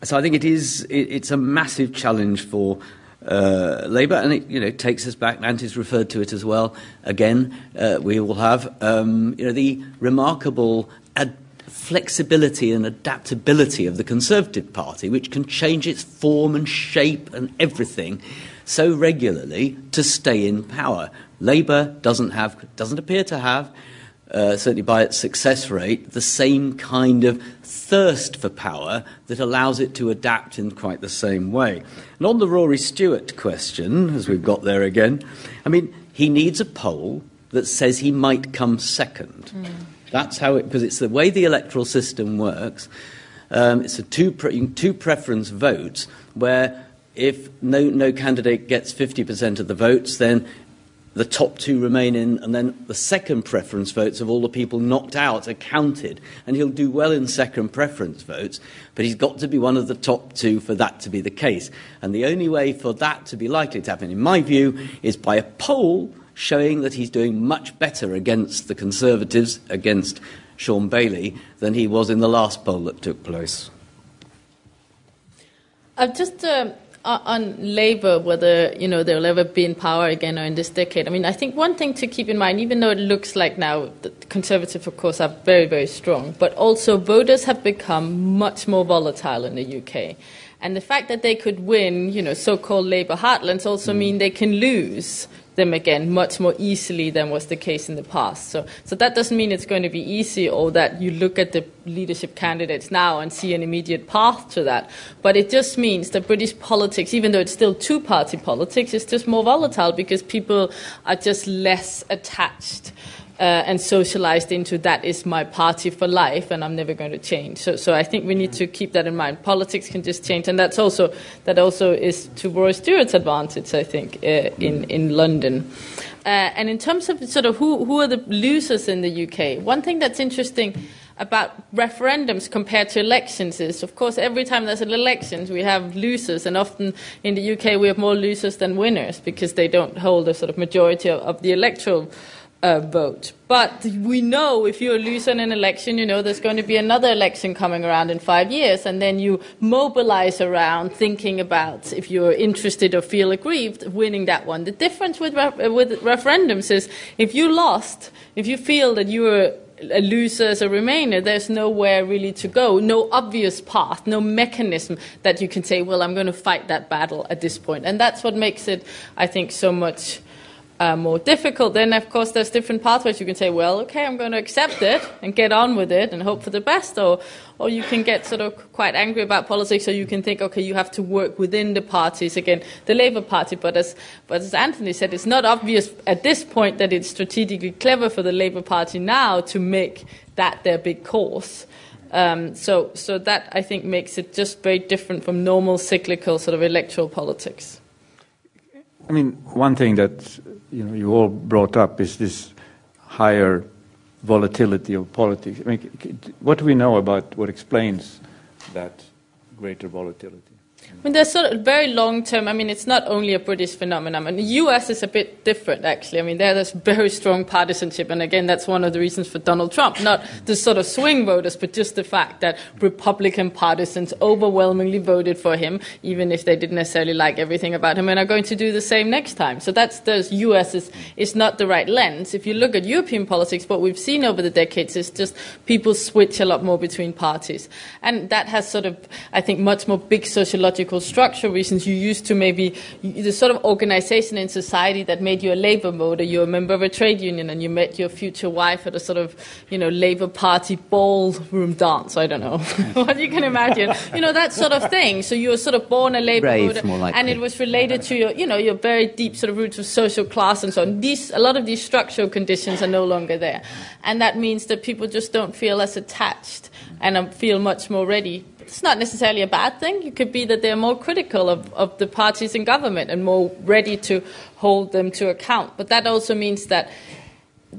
so I think it is, it, it's a massive challenge for uh, Labour, and it you know takes us back. Nantes referred to it as well. Again, uh, we will have um, you know the remarkable ad- flexibility and adaptability of the Conservative Party, which can change its form and shape and everything so regularly to stay in power. Labour doesn't have, doesn't appear to have uh, certainly by its success rate, the same kind of thirst for power that allows it to adapt in quite the same way. And on the Rory Stewart question, as we've got there again, I mean, he needs a poll that says he might come second. Mm. That's how it, because it's the way the electoral system works. Um, it's a two, pre- two preference votes where if no, no candidate gets 50% of the votes, then the top two remain in, and then the second preference votes of all the people knocked out are counted. And he'll do well in second preference votes, but he's got to be one of the top two for that to be the case. And the only way for that to be likely to happen, in my view, is by a poll showing that he's doing much better against the Conservatives, against Shaun Bailey, than he was in the last poll that took place. Uh, just uh, on Labour, whether you know they'll ever be in power again or in this decade. I mean, I think one thing to keep in mind, even though it looks like now the Conservatives, of course, are very, very strong, but also voters have become much more volatile in the UK. And the fact that they could win, you know, so-called Labour heartlands also mm. mean they can lose them again much more easily than was the case in the past. So, so that doesn't mean it's going to be easy or that you look at the leadership candidates now and see an immediate path to that. But it just means that British politics, even though it's still two party politics, is just more volatile because people are just less attached uh, and socialized into that is my party for life and I'm never going to change. So, so I think we need to keep that in mind. Politics can just change, and that's also that also is to Rory Stewart's advantage, I think, uh, in in London. Uh, and in terms of sort of who who are the losers in the UK, one thing that's interesting about referendums compared to elections is, of course, every time there's an election, we have losers, and often in the UK we have more losers than winners because they don't hold a sort of majority of, of the electoral uh, vote. But we know if you lose in an election, you know there's going to be another election coming around in five years, and then you mobilize around thinking about if you're interested or feel aggrieved, winning that one. The difference with, re- with referendums is if you lost, if you feel that you were a loser as a remainer, there's nowhere really to go, no obvious path, no mechanism that you can say, well, I'm going to fight that battle at this point. And that's what makes it, I think, so much uh, more difficult, then of course there's different pathways. You can say, well, okay, I'm going to accept it and get on with it and hope for the best, or or you can get sort of quite angry about politics, or you can think, okay, you have to work within the parties again, the Labour Party. But as but as Anthony said, it's not obvious at this point that it's strategically clever for the Labour Party now to make that their big course. Um, so, so that I think makes it just very different from normal cyclical sort of electoral politics. I mean, one thing that you know you all brought up is this higher volatility of politics. I mean, what do we know about what explains that greater volatility? I mean, there's sort of very long term. I mean, it's not only a British phenomenon. And the US is a bit different, actually. I mean, there, there's very strong partisanship. And again, that's one of the reasons for Donald Trump. Not the sort of swing voters, but just the fact that Republican partisans overwhelmingly voted for him, even if they didn't necessarily like everything about him, and are going to do the same next time. So that's the US is, is not the right lens. If you look at European politics, what we've seen over the decades is just people switch a lot more between parties. And that has sort of, I think, much more big sociological structural reasons, you used to maybe the sort of organization in society that made you a labor voter, you're a member of a trade union, and you met your future wife at a sort of, you know, Labour Party ballroom dance. I don't know what you can imagine, you know, that sort of thing. So you were sort of born a Labour Brave, voter, and it was related to your, you know, your very deep sort of roots of social class and so on. These, a lot of these structural conditions are no longer there, and that means that people just don't feel as attached and um, feel much more ready it's not necessarily a bad thing. It could be that they're more critical of, of the parties in government and more ready to hold them to account. But that also means that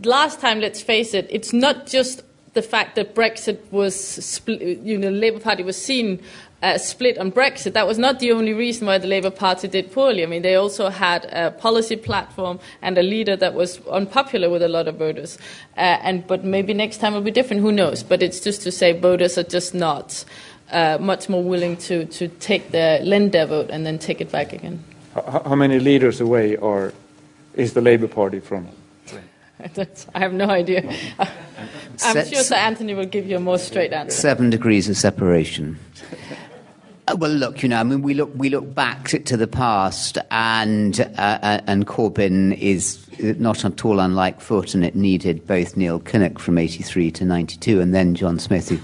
last time, let's face it, it's not just the fact that Brexit was, split, you know, the Labour Party was seen uh, split on Brexit. That was not the only reason why the Labour Party did poorly. I mean, they also had a policy platform and a leader that was unpopular with a lot of voters. Uh, and but maybe next time will be different. Who knows? But it's just to say voters are just not uh, much more willing to, to take the Lander vote and then take it back again. How, how many leaders away are, is the Labour Party from? I have no idea. I'm sure Sir Anthony will give you a more straight answer. Seven degrees of separation. Uh, well, look, you know, I mean, we look we look back to the past, and uh, uh and Corbyn is not at all unlike Foot, and it needed both Neil Kinnock from '83 to '92, and then John Smith, who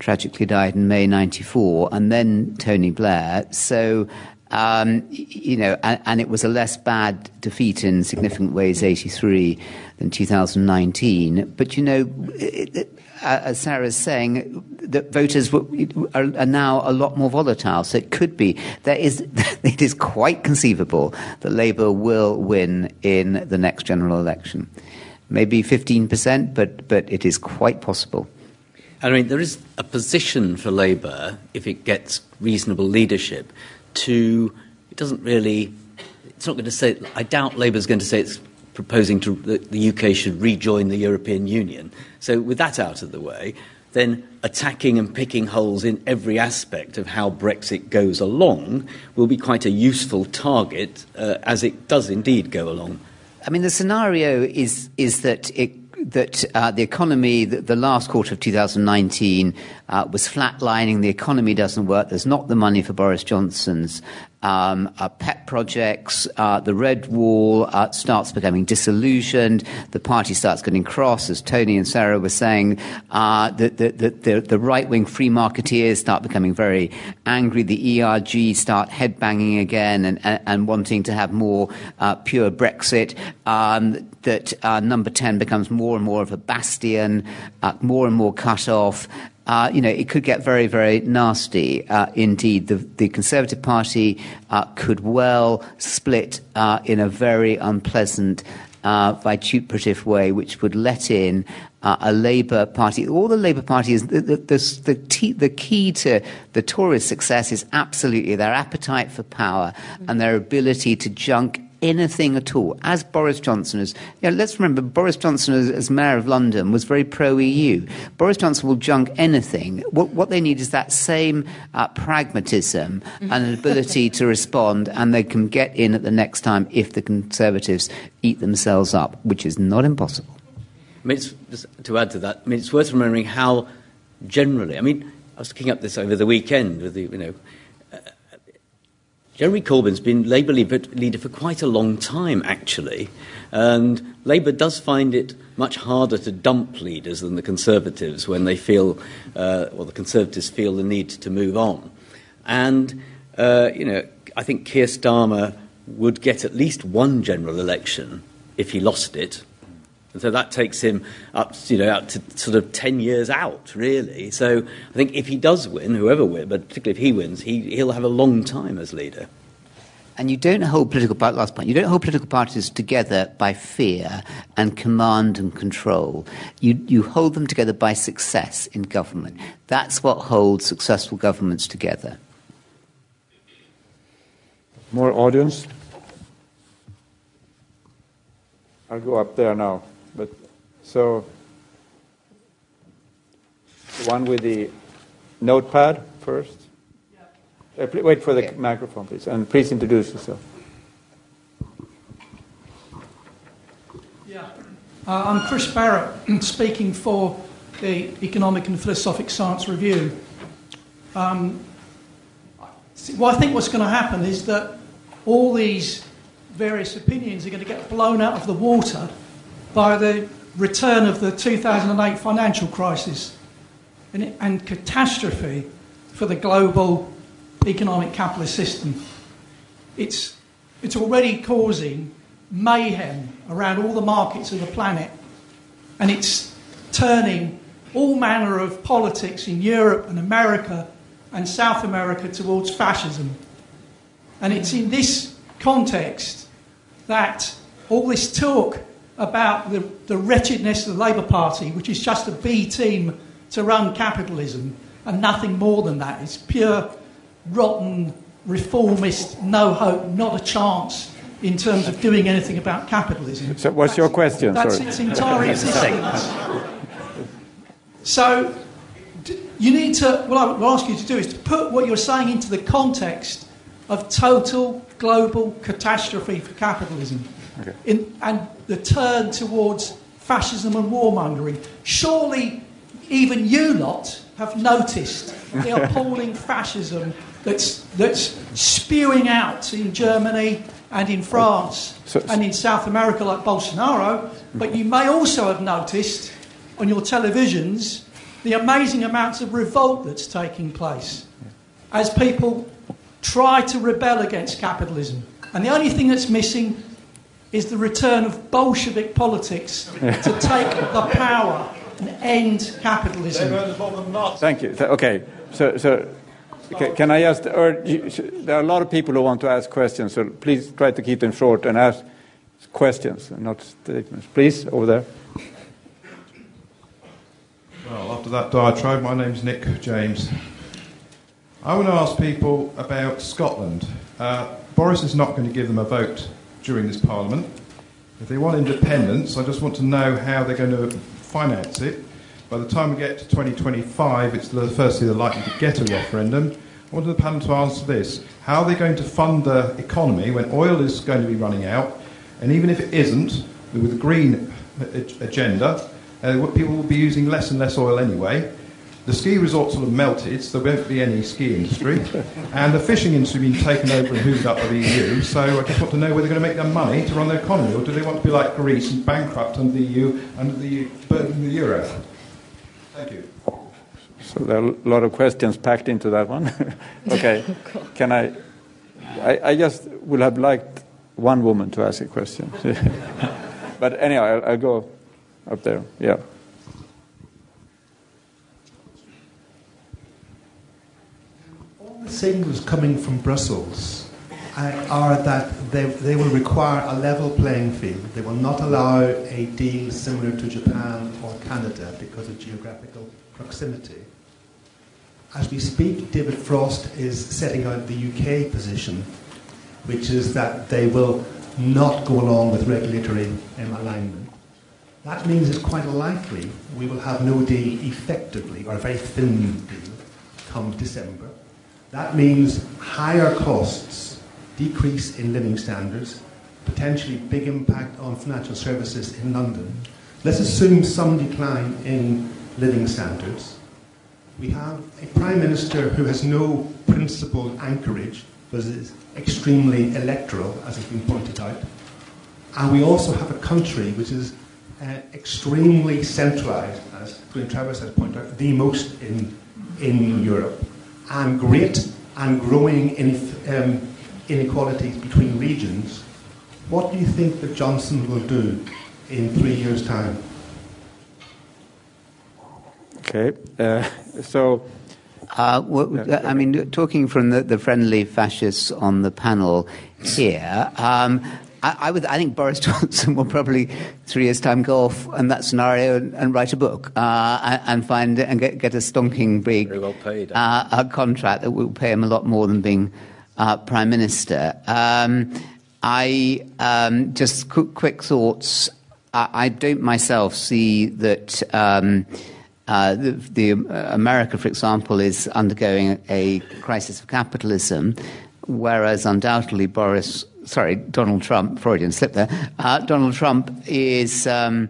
tragically died in May '94, and then Tony Blair. So. Um, you know, and, and, it was a less bad defeat in significant ways, 83 than 2019. But you know, it, Uh, as Sara is saying, that voters are, now a lot more volatile. So it could be there is it is quite conceivable that Labour will win in the next general election. Maybe 15%, but but it is quite possible. I mean, there is a position for Labour if it gets reasonable leadership. To it doesn't really. It's not going to say. I doubt Labour is going to say it's proposing to, that the UK should rejoin the European Union. So, with that out of the way, then attacking and picking holes in every aspect of how Brexit goes along will be quite a useful target uh, as it does indeed go along. I mean, the scenario is, is that it that uh, the economy, the, the, last quarter of 2019, uh, was flatlining. The economy doesn't work. There's not the money for Boris Johnson's um, uh, pet projects. Uh, the red wall uh, starts becoming disillusioned. The party starts getting cross, as Tony and Sara were saying. Uh, the, the, the, the right wing free marketeers start becoming very angry. The ERG start headbanging again and, and, and wanting to have more pure Brexit. Um, that number 10 becomes more and more of a bastion, more and more cut off uh, you know, it could get very, very nasty uh, indeed. The, the, Conservative Party uh, could well split uh, in a very unpleasant, uh, vituperative way, which would let in uh, a Labour Party. All the Labour Party is the, the, the, the, the key to the Tories' success is absolutely their appetite for power and their ability to junk anything at all. As Boris Johnson is, you know, let's remember, Boris Johnson as, as mayor of London was very pro EU. Boris Johnson will junk anything. What, what they need is that same uh, pragmatism and an ability to respond, and they can get in at the next time if the Conservatives eat themselves up, which is not impossible. I mean, just to add to that, I mean, it's worth remembering how generally, I mean, I was looking up this over the weekend with the, you know, Jeremy Corbyn's been Labour leader for quite a long time, actually, and Labour does find it much harder to dump leaders than the Conservatives when they feel, uh, or the Conservatives feel the need to move on. And, uh, you know, I think Keir Starmer would get at least one general election if he lost it. And so that takes him up, you know, up to sort of 10 years out, really. So I think if he does win, whoever wins, but particularly if he wins, he, he'll have a long time as leader. And you don't hold political last point. You don't hold political parties together by fear and command and control. You you hold them together by success in government. That's what holds successful governments together. More audience. I'll go up there now. But so the one with the notepad first. Uh, wait for the yeah. microphone, please, and please introduce yourself. Yeah, uh, I'm Chris Barrett, speaking for the Economic and Philosophic Science Review. Um, well, I think what's going to happen is that all these various opinions are going to get blown out of the water by the return of the 2008 financial crisis and, and catastrophe for the global economic capitalist system. It's, it's already causing mayhem around all the markets of the planet, and it's turning all manner of politics in Europe and America and South America towards fascism. And it's in this context that all this talk about the, the wretchedness of the Labour Party, which is just a B team to run capitalism, and nothing more than that. It's pure, rotten, reformist, no hope, not a chance in terms of doing anything about capitalism. So, what's that's, your question? That's Sorry. its entire existence. So, you need to, what I will ask you to do is to put what you're saying into the context of total global catastrophe for capitalism. Okay. In, and the turn towards fascism and warmongering. Surely even you lot have noticed the appalling fascism that's, that's spewing out in Germany and in France so, and in South America like Bolsonaro. But you may also have noticed on your televisions the amazing amounts of revolt that's taking place as people try to rebel against capitalism. And the only thing that's missing is the return of Bolshevik politics to take the power and end capitalism. Thank you. Okay, so, so okay, can I ask? Or there are a lot of people who want to ask questions, so please try to keep them short and ask questions, not statements. Please, over there. Well, after that diatribe, my name's Nick James. I want to ask people about Scotland. Uh, Boris is not going to give them a vote during this Parliament. If they want independence, I just want to know how they're going to finance it. By the time we get to 2025, it's the first year they're likely to get a referendum. I wanted the panel to answer this. How are they going to fund the economy when oil is going to be running out? And even if it isn't, with the green agenda, uh, people will be using less and less oil anyway. The ski resorts will have melted, so there won't be any ski industry. and the fishing industry has been taken over and hooved up by the EU. So I just want to know whether they're going to make their money to run their economy, or do they want to be like Greece and bankrupt under the EU, under the burden of the euro? Thank you. So there are a lot of questions packed into that one. okay, can I, I? I just would have liked one woman to ask a question. but anyhow, I'll, I'll go up there. Yeah. Signals coming from Brussels are that they, they will require a level playing field. They will not allow a deal similar to Japan or Canada because of geographical proximity. As we speak, David Frost is setting out the UK position, which is that they will not go along with regulatory alignment. That means it's quite likely we will have no deal effectively, or a very thin deal, come December. That means higher costs, decrease in living standards, potentially big impact on financial services in London. Let's assume some decline in living standards. We have a Prime Minister who has no principled anchorage, but is extremely electoral, as has been pointed out. And we also have a country which is uh, extremely centralised, as Green Travers has pointed out, the most in, in Europe and great and growing um, inequalities between regions, what do you think that Johnson will do in three years' time? Okay, uh, so. Uh, well, I mean, talking from the, the, friendly fascists on the panel here, um, I, I, would, I think Boris Johnson will probably three years' time go off in that scenario and, and write a book uh, and find and get, get a stonking big well paid, uh, a contract that will pay him a lot more than being uh, prime minister. Um, I um, just quick, quick thoughts. I, I, don't myself see that. Um, uh, the, the uh, America, for example, is undergoing a crisis of capitalism, whereas undoubtedly Boris sorry, Donald Trump, Freudian slip there. Uh, Donald Trump is um,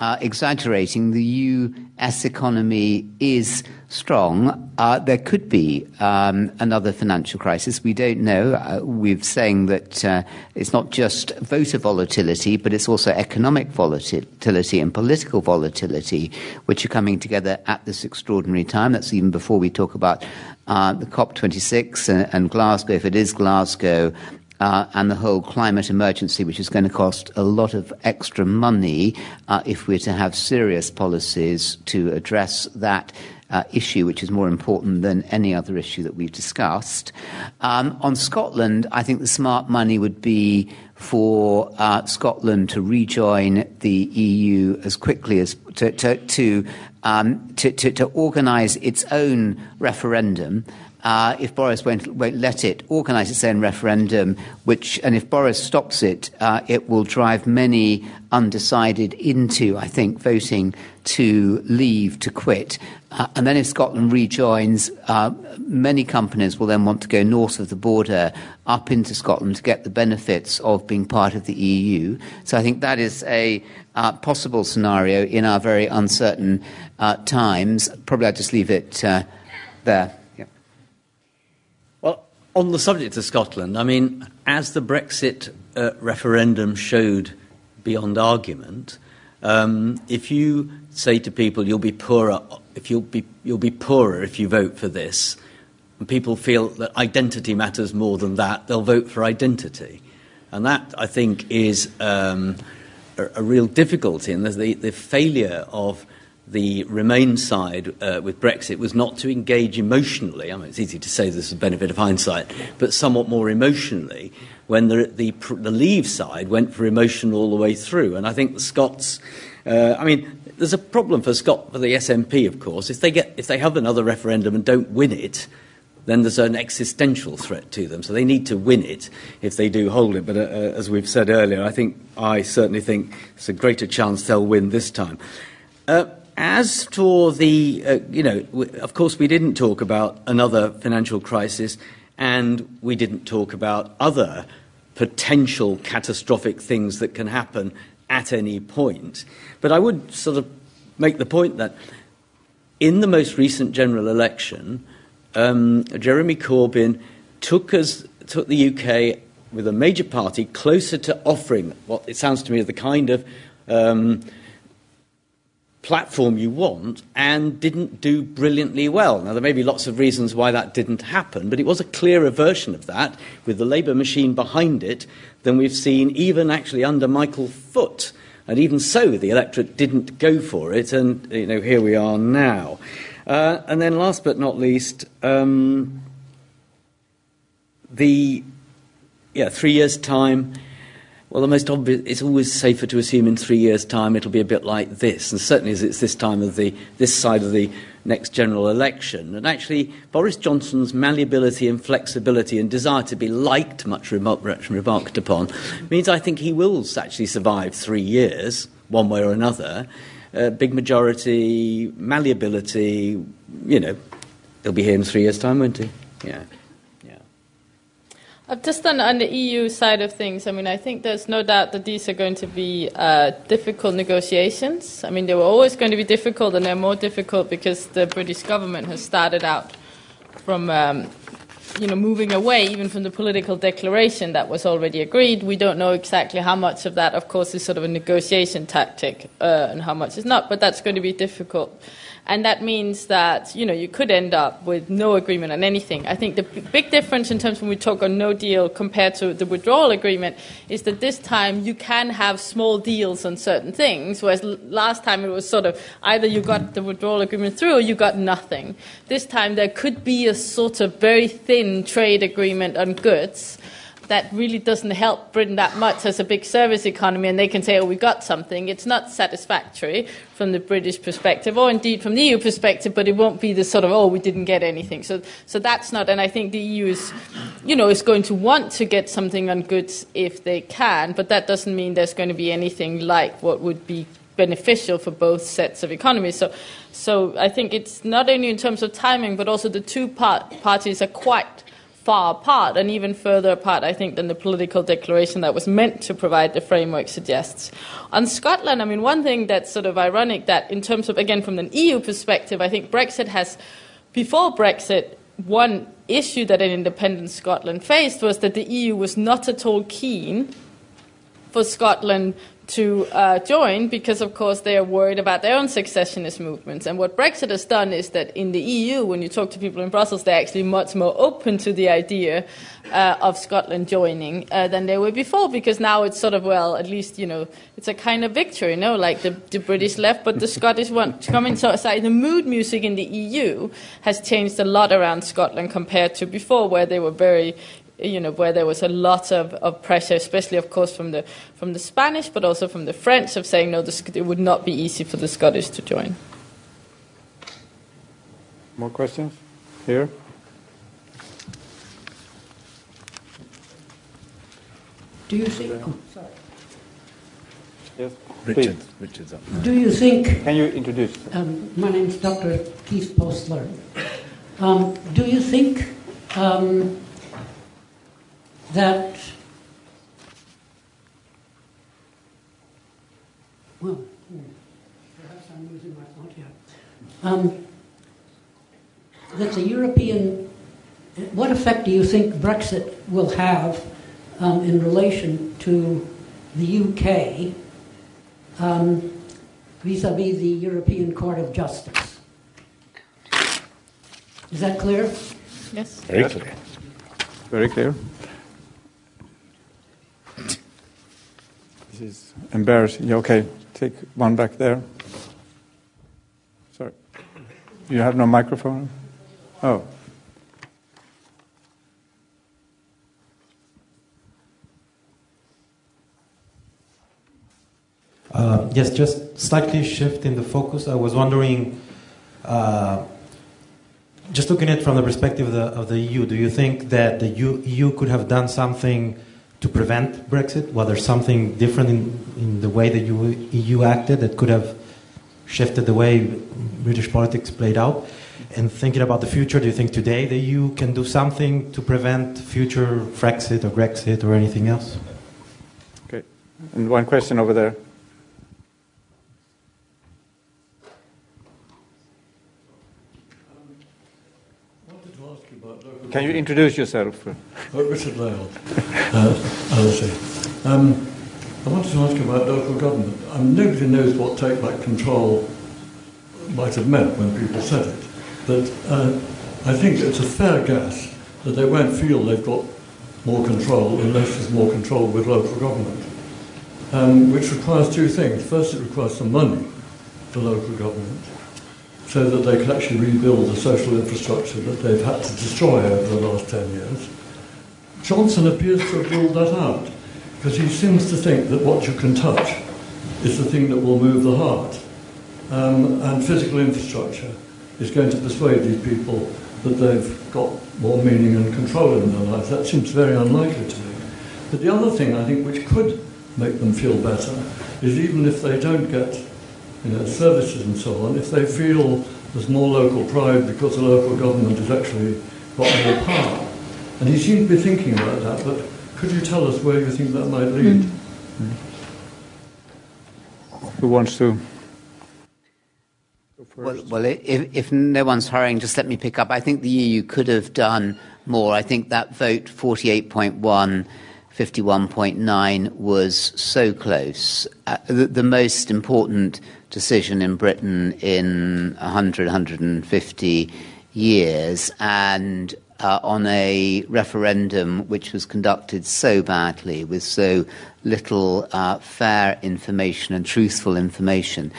uh, exaggerating. The U.S. economy is strong. Uh, there could be um, another financial crisis. We don't know. Uh, we're saying that uh, it's not just voter volatility, but it's also economic volatility and political volatility, which are coming together at this extraordinary time. That's even before we talk about uh, the COP26 and, and Glasgow, if it is Glasgow, uh, and the whole climate emergency, which is going to cost a lot of extra money uh, if we're to have serious policies to address that. Uh, issue, which is more important than any other issue that we've discussed. Um, on Scotland, I think the smart money would be for uh, Scotland to rejoin the EU as quickly as to to to, um, to, to, to organise its own referendum uh, if Boris won't, won't, let it organise its own referendum, which, and if Boris stops it, uh, it will drive many undecided into, I think, voting to leave, to quit. Uh, and then if Scotland rejoins, uh, many companies will then want to go north of the border up into Scotland to get the benefits of being part of the EU. So I think that is a uh, possible scenario in our very uncertain uh, times. Probably I'll just leave it there on the subject of Scotland, I mean, as the Brexit uh, referendum showed beyond argument, um, if you say to people you'll be poorer if you'll be you'll be poorer if you vote for this, and people feel that identity matters more than that, they'll vote for identity, and that I think is um, a, a, real difficulty, and the, the failure of the Remain side uh, with Brexit was not to engage emotionally. I mean, it's easy to say this is the benefit of hindsight, but somewhat more emotionally when the, the, the Leave side went for emotion all the way through. And I think the Scots, uh, I mean, there's a problem for Scott for the SNP, of course. If they get if they have another referendum and don't win it, then there's an existential threat to them. So they need to win it if they do hold it. But uh, uh, as we've said earlier, I think I certainly think it's a greater chance they'll win this time. Uh, as for the, uh, you know, of course, we didn't talk about another financial crisis, and we didn't talk about other potential catastrophic things that can happen at any point. But I would sort of make the point that in the most recent general election, um, Jeremy Corbyn took us took the UK with a major party closer to offering what it sounds to me the kind of um, platform you want and didn't do brilliantly well. Now, there may be lots of reasons why that didn't happen, but it was a clearer version of that with the Labour machine behind it than we've seen even actually under Michael Foot. And even so, the electorate didn't go for it, and you know, here we are now. Uh, and then, last but not least, um, the yeah, three years' time. Well, the most obvious, it's always safer to assume in three years' time it'll be a bit like this, and certainly as it's this time of the, this side of the next general election. And actually, Boris Johnson's malleability and flexibility and desire to be liked, much remarked upon, means I think he will actually survive three years, one way or another. Uh, big majority, malleability, you know, he'll be here in three years' time, won't he? Yeah. Uh, just on, on, the EU side of things, I mean, I think there's no doubt that these are going to be uh, difficult negotiations. I mean, they were always going to be difficult, and they're more difficult because the British government has started out from, um, you know, moving away even from the political declaration that was already agreed. We don't know exactly how much of that, of course, is sort of a negotiation tactic uh, and how much is not, but that's going to be difficult and that means that you know you could end up with no agreement on anything. I think the big difference in terms when we talk on no deal compared to the withdrawal agreement is that this time you can have small deals on certain things, whereas last time it was sort of either you got the withdrawal agreement through or you got nothing. This time there could be a sort of very thin trade agreement on goods that really doesn't help Britain that much as a big service economy, and they can say, oh, we got something. It's not satisfactory from the British perspective, or indeed from the EU perspective, but it won't be the sort of, oh, we didn't get anything. So, so that's not, and I think the EU is, you know, is going to want to get something on goods if they can, but that doesn't mean there's going to be anything like what would be beneficial for both sets of economies. So, so I think it's not only in terms of timing, but also the two part, parties are quite far apart and even further apart, I think, than the political declaration that was meant to provide the framework suggests. On Scotland, I mean, one thing that's sort of ironic that, in terms of, again, from an EU perspective, I think Brexit has, before Brexit, one issue that an independent Scotland faced was that the EU was not at all keen for Scotland to uh, join because, of course, they are worried about their own secessionist movements. And what Brexit has done is that in the EU, when you talk to people in Brussels, they're actually much more open to the idea uh, of Scotland joining uh, than they were before because now it's sort of, well, at least, you know, it's a kind of victory, you know, like the, the British left, but the Scottish want to come in. So, so the mood music in the EU has changed a lot around Scotland compared to before, where they were very you know, where there was a lot of, of pressure, especially, of course, from the, from the Spanish, but also from the French, of saying, no, this, it would not be easy for the Scottish to join. More questions? Here? Do you think? Oh, sorry. Yes. Richard. Please. Richard's up. Do you think? Can you introduce? Um, my name is Dr. Keith Postler. Um, do you think um, that, well, perhaps I'm losing my thought here, um, that the European, what effect do you think Brexit will have um, in relation to the UK vis a vis the European Court of Justice? Is that clear? Yes. Very clear. Very clear. Is embarrassing. Okay, take one back there. Sorry. You have no microphone? Oh. Uh, yes, just slightly shift in the focus. I was wondering, uh, just looking at it from the perspective of the, of the EU, do you think that the EU could have done something to prevent Brexit? Was there something different in, in the way that you, EU acted that could have shifted the way British politics played out? And thinking about the future, do you think today the EU can do something to prevent future Frexit or Grexit or anything else? Okay. And one question over there. Can you introduce yourself? Uh, Richard Layard, uh. Um, I wanted to ask you about local government. Um, nobody knows what take back control might have meant when people said it, but uh, I think it's a fair guess that they won't feel they've got more control unless there's more control with local government, um, which requires two things. First, it requires some money for local government, so that they can actually rebuild the social infrastructure that they've had to destroy over the last 10 years. Johnson appears to have ruled that out because he seems to think that what you can touch is the thing that will move the heart. Um, and physical infrastructure is going to persuade these people that they've got more meaning and control in their lives. That seems very unlikely to me. But the other thing I think which could make them feel better is even if they don't get you know, services and so on, if they feel there's more local pride because the local government has actually got more power. And he seemed to be thinking about that, but could you tell us where you think that might lead? Mm. Who wants to? Well, well if, if no one's hurrying, just let me pick up. I think the EU could have done more. I think that vote 48.1 51.9 was so close. Uh, the, the, most important decision in Britain in 100, 150 years, and uh, on a referendum which was conducted so badly, with so little uh, fair information and truthful information.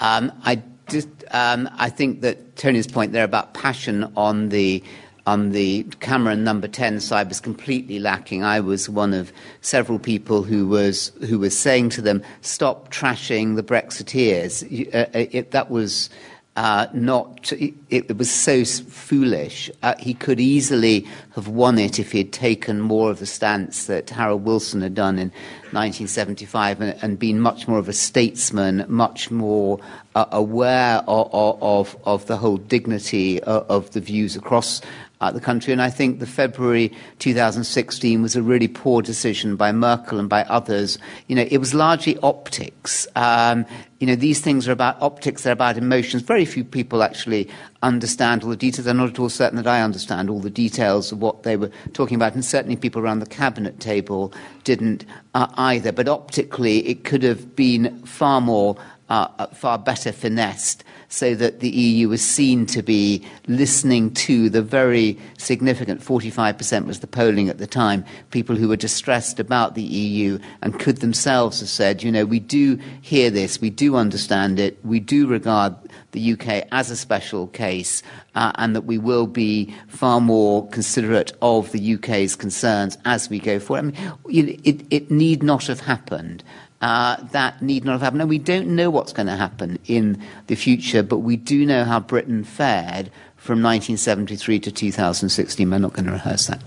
Um, I, just, um, I think that Tony's point there about passion on the on the Cameron number 10 side was completely lacking. I was one of several people who was, who was saying to them, stop trashing the Brexiteers. Uh, uh, it, that was uh, not, it, it, was so foolish. Uh, he could easily have won it if he had taken more of the stance that Harold Wilson had done in 1975 and, and been much more of a statesman, much more uh, aware of, of, of, the whole dignity of, of the views across the country. And I think the February 2016 was a really poor decision by Merkel and by others. You know, it was largely optics. Um, you know, these things are about optics, they're about emotions. Very few people actually understand all the details. I'm not at all certain that I understand all the details of what they were talking about, and certainly people around the cabinet table didn't uh, either. But optically, it could have been far more, uh, far better finessed so that the EU was seen to be listening to the very significant 45% was the polling at the time, people who were distressed about the EU and could themselves have said, you know, we do hear this, we do understand it, we do regard the UK as a special case, uh, and that we will be far more considerate of the UK's concerns as we go forward. I mean, it, it need not have happened uh, that need not have happened. And we don't know what's going to happen in the future, but we do know how Britain fared from 1973 to 2016. We're not going to rehearse that.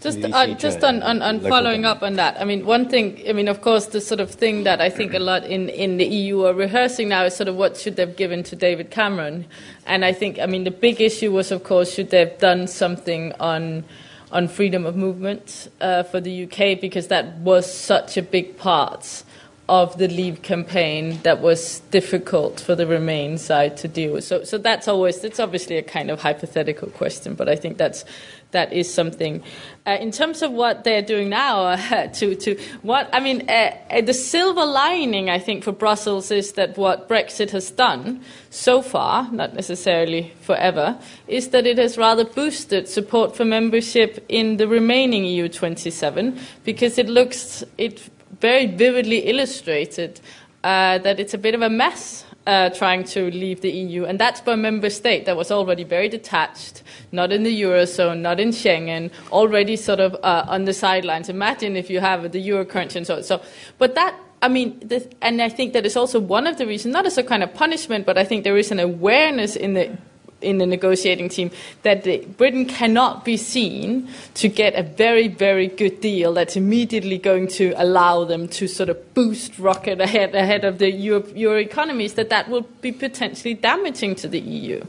Just, uh, just on, on, on following up on that, I mean, one thing, I mean, of course, the sort of thing that I think a lot in, in the EU are rehearsing now is sort of what should they've given to David Cameron. And I think, I mean, the big issue was, of course, should they have done something on on freedom of movement uh, for the UK because that was such a big part of the Leave campaign that was difficult for the Remain side to deal with. So, so that's always it's obviously a kind of hypothetical question, but I think that's that is something. Uh, in terms of what they're doing now, uh, to to what I mean, uh, uh, the silver lining I think for Brussels is that what Brexit has done so far, not necessarily forever, is that it has rather boosted support for membership in the remaining EU 27 because it looks it very vividly illustrated uh, that it's a bit of a mess uh, trying to leave the EU, and that's by a member state that was already very detached, not in the eurozone, not in Schengen, already sort of uh, on the sidelines. Imagine if you have the euro currency and so. on. So, but that I mean, this, and I think that is also one of the reasons, not as a kind of punishment, but I think there is an awareness in the in the negotiating team that the, Britain cannot be seen to get a very, very good deal that's immediately going to allow them to sort of boost rocket ahead ahead of the Euro, Euro economies. That that will be potentially damaging to the EU.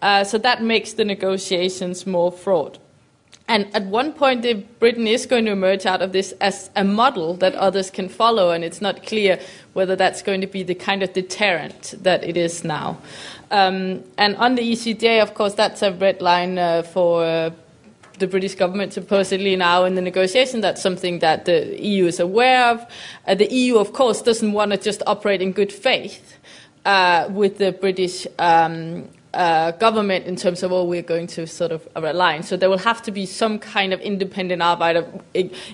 Uh, so that makes the negotiations more fraught. And at one point, Britain is going to emerge out of this as a model that others can follow, and it's not clear whether that's going to be the kind of deterrent that it is now. Um, and on the ECJ, of course, that's a red line uh, for uh, the British government supposedly now in the negotiation. That's something that the EU is aware of. Uh, the EU, of course, doesn't want to just operate in good faith uh, with the British um, uh, government in terms of, oh, we're going to sort of align. So there will have to be some kind of independent arbiter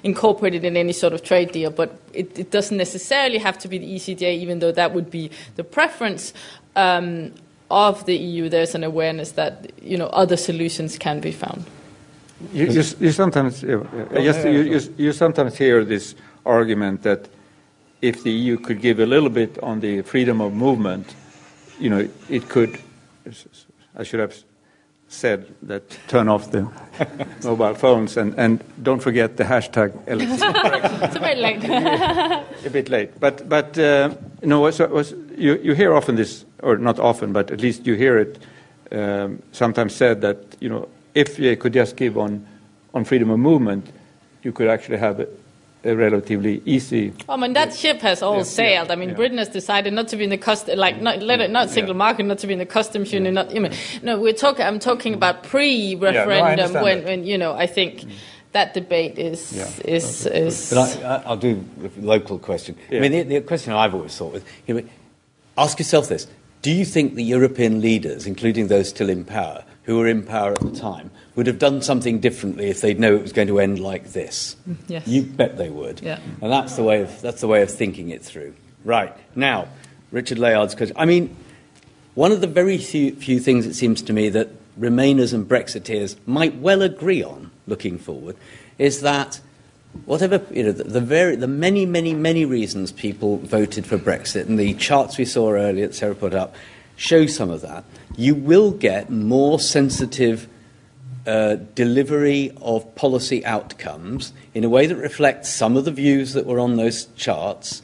incorporated in any sort of trade deal, but it, it, doesn't necessarily have to be the ECJ, even though that would be the preference. Um, of the EU, there's an awareness that you know other solutions can be found. You, you, you sometimes, uh, just, you, you, sometimes hear this argument that if the EU could give a little bit on the freedom of movement, you know, it could I should have said that turn off the mobile phones and, and don't forget the hashtag it's a bit late. a bit late. But, but uh, you know, was, you, you hear often this, or not often, but at least you hear it um, sometimes said that, you know, if you could just give on, on freedom of movement, you could actually have a relatively easy. I mean, that ship has all yeah, sailed. I mean, yeah. Britain has decided not to be in the custom, like not let it, not single market, not to be in the customs union. Not, you know, no, we're talking. I'm talking about pre-referendum no, when, when you know. I think. Mm. That debate is is is. But I, will do a local question. I mean, the, the, question I've always thought was: you know, ask yourself this: Do you think the European leaders, including those still in power, who were in power at the time, would have done something differently if they'd know it was going to end like this. Mm, yes. You bet they would. Yeah. And that's the way of that's the way of thinking it through. Right. Now, Richard Layard's question. I mean, one of the very few, few things it seems to me that Remainers and Brexiteers might well agree on looking forward is that whatever you know the, the, very the many many many reasons people voted for Brexit and the charts we saw earlier that Sara put up show some of that. You will get more sensitive uh, delivery of policy outcomes in a way that reflects some of the views that were on those charts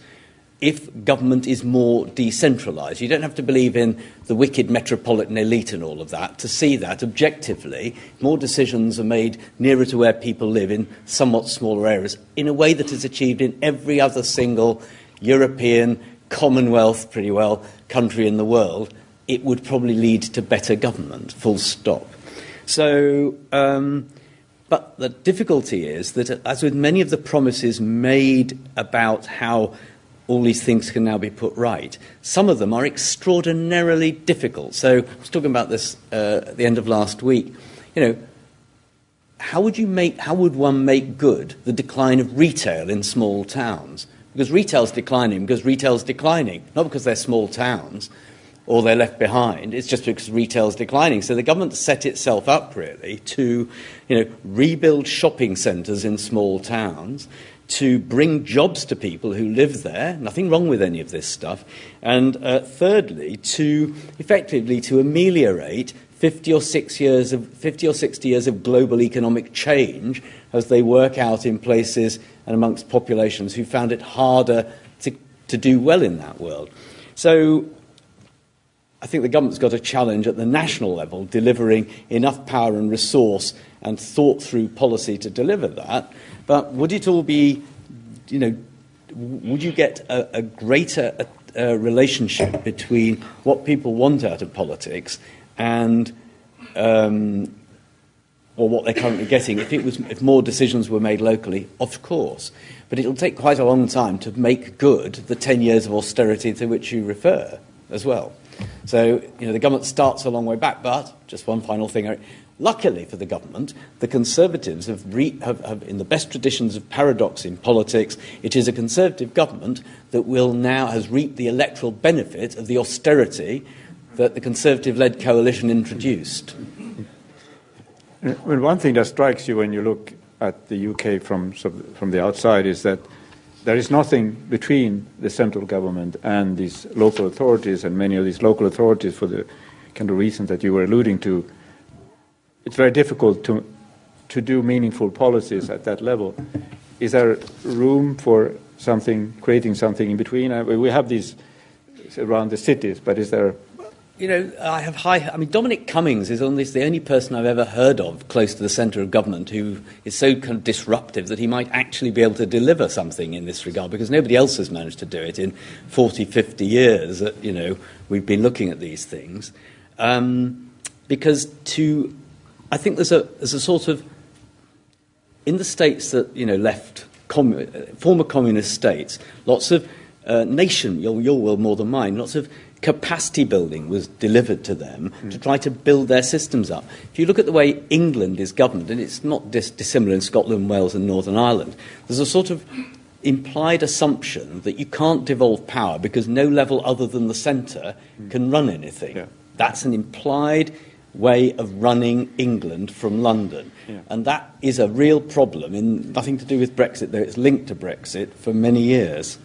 if government is more decentralised. You don't have to believe in the wicked metropolitan elite and all of that to see that objectively. More decisions are made nearer to where people live in somewhat smaller areas in a way that is achieved in every other single European, Commonwealth, pretty well, country in the world. It would probably lead to better government, full stop. So, um, but the difficulty is that, as with many of the promises made about how all these things can now be put right, some of them are extraordinarily difficult. So, I was talking about this uh, at the end of last week. You know, how would you make? How would one make good the decline of retail in small towns? Because retail's declining because retail's declining, not because they're small towns or they're left behind. It's just because retail's declining. So the government set itself up really to, you know, rebuild shopping centres in small towns, to bring jobs to people who live there. Nothing wrong with any of this stuff. And uh, thirdly, to effectively to ameliorate 50 or, six years of, 50 or 60 years of global economic change as they work out in places and amongst populations who found it harder to, to do well in that world. So I think the government's got a challenge at the national level, delivering enough power and resource and thought through policy to deliver that. But would it all be, you know, would you get a, a greater uh, relationship between what people want out of politics and um, or what they're currently getting if it was if more decisions were made locally of course but it'll take quite a long time to make good the 10 years of austerity to which you refer as well so, you know, the government starts a long way back, but just one final thing. Luckily for the government, the Conservatives have, re- have, have, in the best traditions of paradox in politics, it is a Conservative government that will now has reaped the electoral benefit of the austerity that the Conservative-led coalition introduced. Well, one thing that strikes you when you look at the UK from, from the outside is that there is nothing between the central government and these local authorities, and many of these local authorities, for the kind of reasons that you were alluding to, it's very difficult to, to do meaningful policies at that level. Is there room for something, creating something in between? Uh, we have these around the cities, but is there you know, I have high. I mean, Dominic Cummings is the only person I've ever heard of close to the centre of government who is so kind of disruptive that he might actually be able to deliver something in this regard because nobody else has managed to do it in 40, 50 years that, you know, we've been looking at these things. Um, because to I think there's a, there's a sort of, in the states that, you know, left, commu- former communist states, lots of uh, nation, your, your world more than mine, lots of capacity building was delivered to them mm. to try to build their systems up. If you look at the way England is governed, and it's not dis- dissimilar in Scotland, Wales, and Northern Ireland, there's a sort of implied assumption that you can't devolve power because no level other than the centre mm. can run anything. Yeah. That's an implied way of running England from London. Yeah. And that is a real problem, in nothing to do with Brexit, though it's linked to Brexit for many years.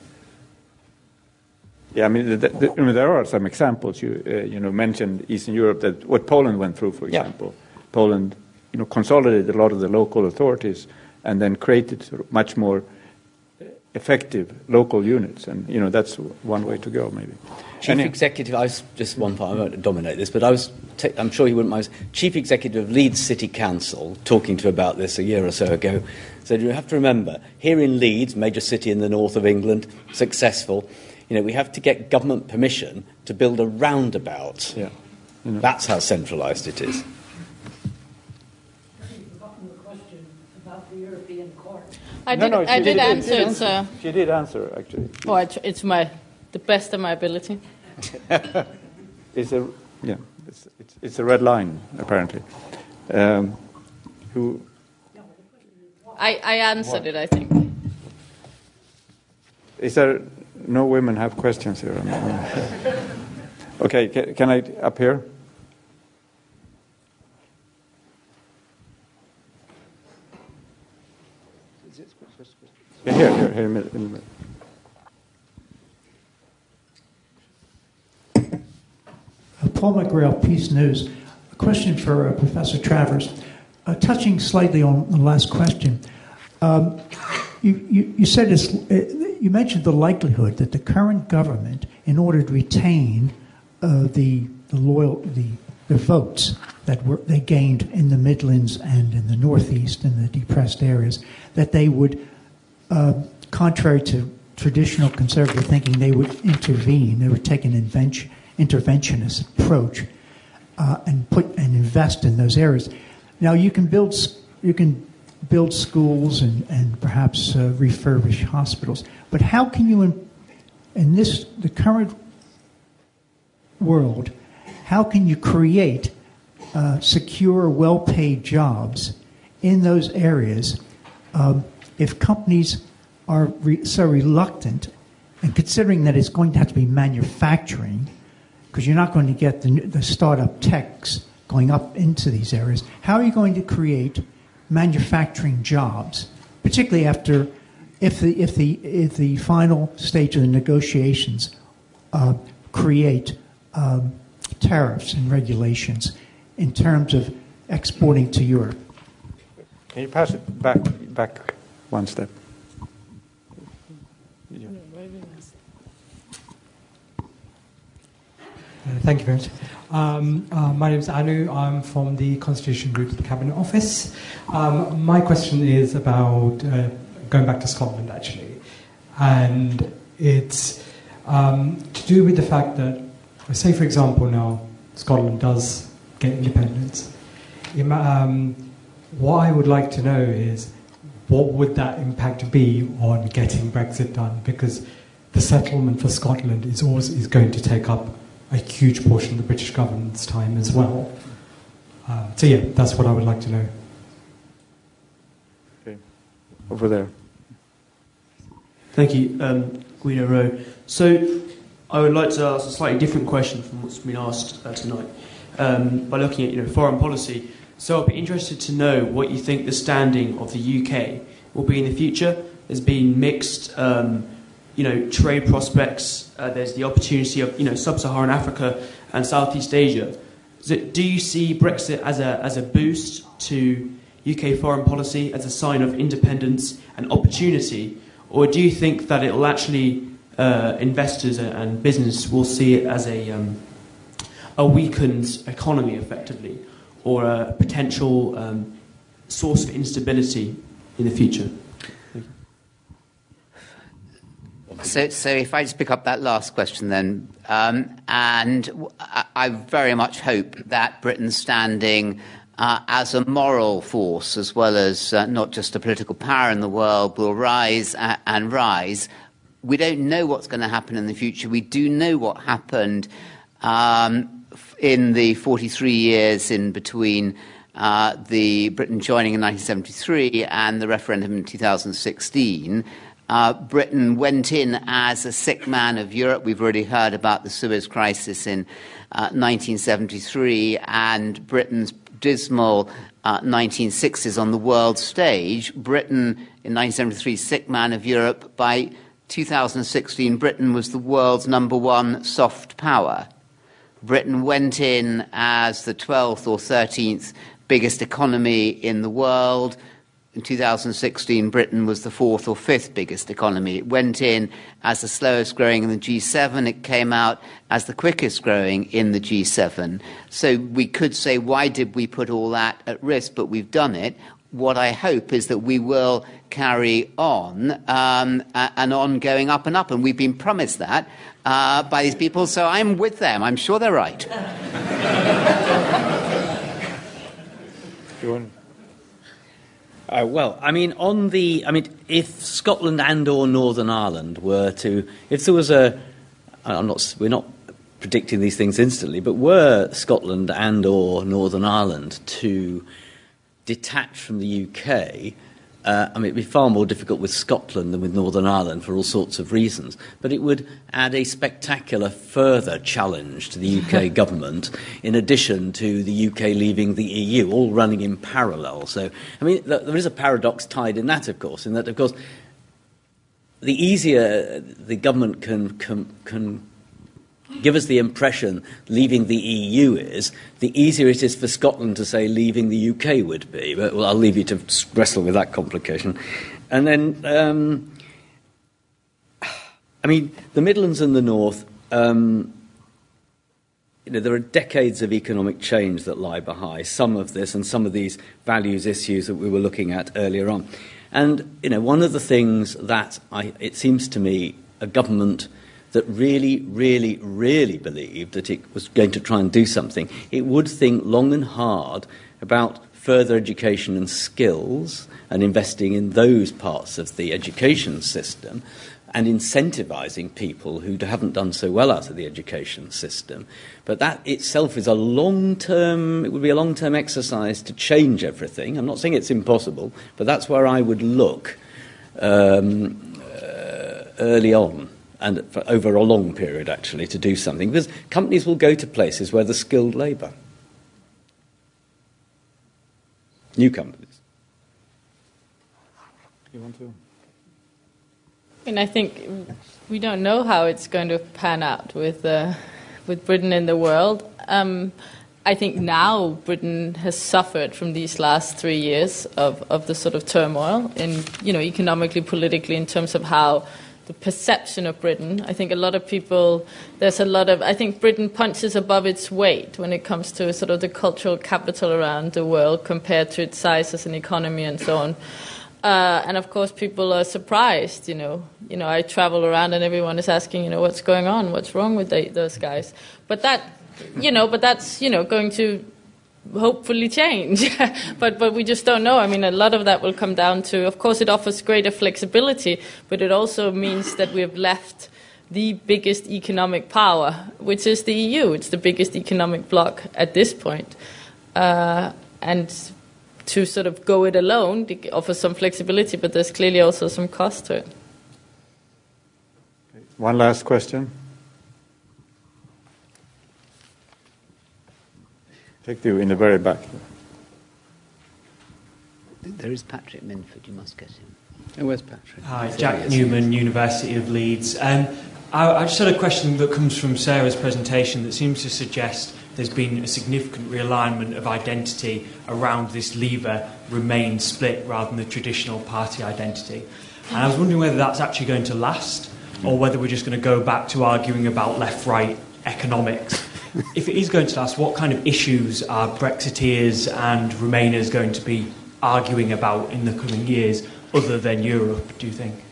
Yeah, I mean, the, the, I mean there are some examples. You, uh, you know, mentioned Eastern Europe, that what Poland went through, for example. Yeah. Poland, you know, consolidated a lot of the local authorities and then created sort of much more effective local units. And, you know, that's one way to go, maybe. Chief and Executive, I was just one part, I won't dominate this, but I was, i I'm sure you wouldn't mind, Chief Executive of Leeds City Council, talking to about this a year or so ago, said you have to remember, here in Leeds, major city in the north of England, successful, you know, we have to get government permission to build a roundabout. Yeah. You know. That's how centralised it is. I did, no, no, I did, did answer it, sir. She did answer, actually. Oh, it's my the best of my ability. it's a yeah, it's, it's, it's, a red line apparently. Um, who? I, I answered what? it. I think. Is there no women have questions here? okay, can, can I up here? Yeah, here, here, here, in a minute. In a minute. Paul McGrail, Peace News. A question for uh, Professor Travers. Uh, touching slightly on the last question, um, you, you, you, said this, uh, you mentioned the likelihood that the current government, in order to retain uh, the, the loyal the, the votes that were they gained in the Midlands and in the Northeast and the depressed areas, that they would, uh, contrary to traditional conservative thinking, they would intervene. They would take an invention interventionist approach uh, and put and invest in those areas. Now you can build you can build schools and, and perhaps uh, refurbish hospitals, but how can you in, in this the current world? How can you create uh, secure, well-paid jobs in those areas um, if companies are re- so reluctant and considering that it's going to have to be manufacturing because you're not going to get the, the startup techs going up into these areas. How are you going to create manufacturing jobs, particularly after if the if the if the final stage of the negotiations uh, create um, tariffs and regulations in terms of exporting to Europe? Can you pass it back back one step? Uh, thank you very much. Um, uh, my name is Anu. I'm from the Constitution Group, of the Cabinet Office. Um, my question is about uh, going back to Scotland, actually. And it's um, to do with the fact that, say, for example, now Scotland does get independence. Um, what I would like to know is what would that impact be on getting Brexit done? Because the settlement for Scotland is always is going to take up a huge portion of the British government's time as well. Um, so yeah, that's what I would like to know. Okay. Over there. Thank you, um, Guido Rowe. So, I would like to ask a slightly different question from what's been asked uh, tonight um, by looking at you know, foreign policy. So, I'd be interested to know what you think the standing of the UK will be in the future. There's been mixed, um, you know, trade prospects. Uh, there's the opportunity of, you know, sub-Saharan Africa and Southeast Asia. So do you see Brexit as a as a boost to UK foreign policy, as a sign of independence and opportunity, or do you think that it will actually uh, investors and business will see it as a um, a weakened economy, effectively, or a potential um, source of instability in the future? So, so if I just pick up that last question then, um, and I very much hope that Britain's standing uh, as a moral force, as well as uh, not just a political power in the world, will rise uh, and rise. We don't know what's going to happen in the future. We do know what happened um, in the 43 years in between uh, the Britain joining in 1973 and the referendum in 2016. Uh, Britain went in as a sick man of Europe. We've already heard about the Suez Crisis in uh, 1973 and Britain's dismal uh, 1960s on the world stage. Britain in 1973, sick man of Europe. By 2016, Britain was the world's number one soft power. Britain went in as the 12th or 13th biggest economy in the world. In 2016, Britain was the fourth or fifth biggest economy. It went in as the slowest growing in the G7. It came out as the quickest growing in the G7. So we could say, why did we put all that at risk? But we've done it. What I hope is that we will carry on um, and on going up and up. And we've been promised that uh, by these people. So I'm with them. I'm sure they're right. Uh, well, I mean, on the, I mean, if Scotland and or Northern Ireland were to, if there was a, I'm not, we're not predicting these things instantly, but were Scotland and or Northern Ireland to detach from the UK, uh, I mean, it'd be far more difficult with Scotland than with Northern Ireland for all sorts of reasons. But it would add a spectacular further challenge to the UK government, in addition to the UK leaving the EU, all running in parallel. So, I mean, there is a paradox tied in that, of course, in that, of course, the easier the government can, can, can give us the impression leaving the EU is, the easier it is for Scotland to say leaving the UK would be. But well, I'll leave you to wrestle with that complication. And then, um, I mean, the Midlands and the North, um, you know, there are decades of economic change that lie behind some of this and some of these values issues that we were looking at earlier on. And, you know, one of the things that I, it seems to me a government – that really, really, really believed that it was going to try and do something, it would think long and hard about further education and skills and investing in those parts of the education system and incentivizing people who haven't done so well out of the education system. But that itself is a long term, it would be a long term exercise to change everything. I'm not saying it's impossible, but that's where I would look um, uh, early on and for over a long period actually to do something because companies will go to places where there's skilled labour. New companies. You want to? And I think we don't know how it's going to pan out with uh, with Britain in the world. Um, I think now Britain has suffered from these last three years of, of the sort of turmoil in you know economically, politically, in terms of how the perception of Britain. I think a lot of people, there's a lot of, I think Britain punches above its weight when it comes to sort of the cultural capital around the world compared to its size as an economy and so on. Uh, and of course, people are surprised. You know, you know, I travel around and everyone is asking, you know, what's going on? What's wrong with the, those guys? But that, you know, but that's you know going to hopefully change. but but we just don't know. I mean, a lot of that will come down to, of course, it offers greater flexibility, but it also means that we've left the biggest economic power, which is the EU. It's the biggest economic bloc at this point. uh, and to sort of go it alone offers some flexibility, but there's clearly also some cost to it. One last question. Take you in the very back. There is Patrick Minford. You must get him. Oh, where's Patrick? Hi, Jack Newman, University of Leeds. Um, I, I just had a question that comes from Sara's presentation that seems to suggest there's been a significant realignment of identity around this Leave Remain split rather than the traditional party identity. And I was wondering whether that's actually going to last or whether we're just going to go back to arguing about left right economics. If it is going to last, what kind of issues are Brexiteers and Remainers going to be arguing about in the coming years other than Europe, do you think?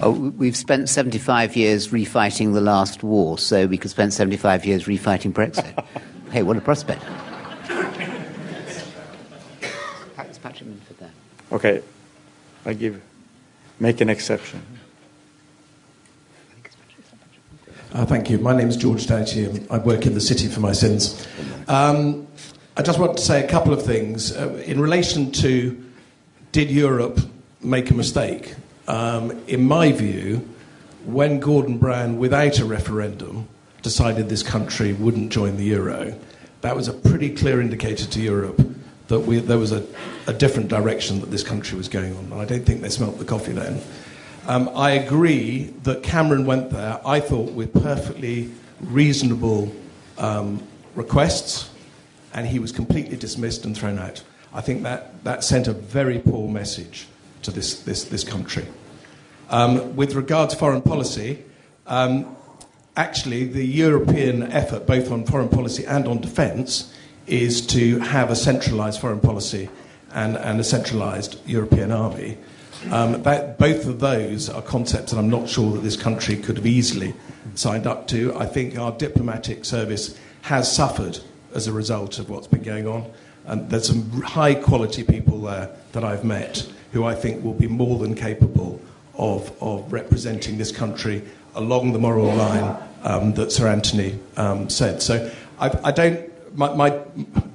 Oh, we've spent 75 years refighting the last war, so we could spend 75 years refighting Brexit. hey, what a prospect. Thanks, Patrick Minford there. Okay, I give, make an exception. Uh, thank you. My name is George Downey. I work in the city for my sins. Um, I just want to say a couple of things. Uh, in relation to did Europe make a mistake? Um, in my view, when Gordon Brown, without a referendum, decided this country wouldn't join the euro, that was a pretty clear indicator to Europe that we, there was a, a, different direction that this country was going on. And I don't think they smelt the coffee then. Um, I agree that Cameron went there, I thought, with perfectly reasonable um, requests, and he was completely dismissed and thrown out. I think that, that sent a very poor message to this, this, this country. Um, with regard to foreign policy, um, actually, the European effort, both on foreign policy and on defence, is to have a centralised foreign policy and, and a centralised European army. Um, that, both of those are concepts that I'm not sure that this country could have easily signed up to. I think our diplomatic service has suffered as a result of what's been going on. And there's some high quality people there that I've met who I think will be more than capable of, of representing this country along the moral line um, that Sir Anthony um, said. So I, I don't. My, my,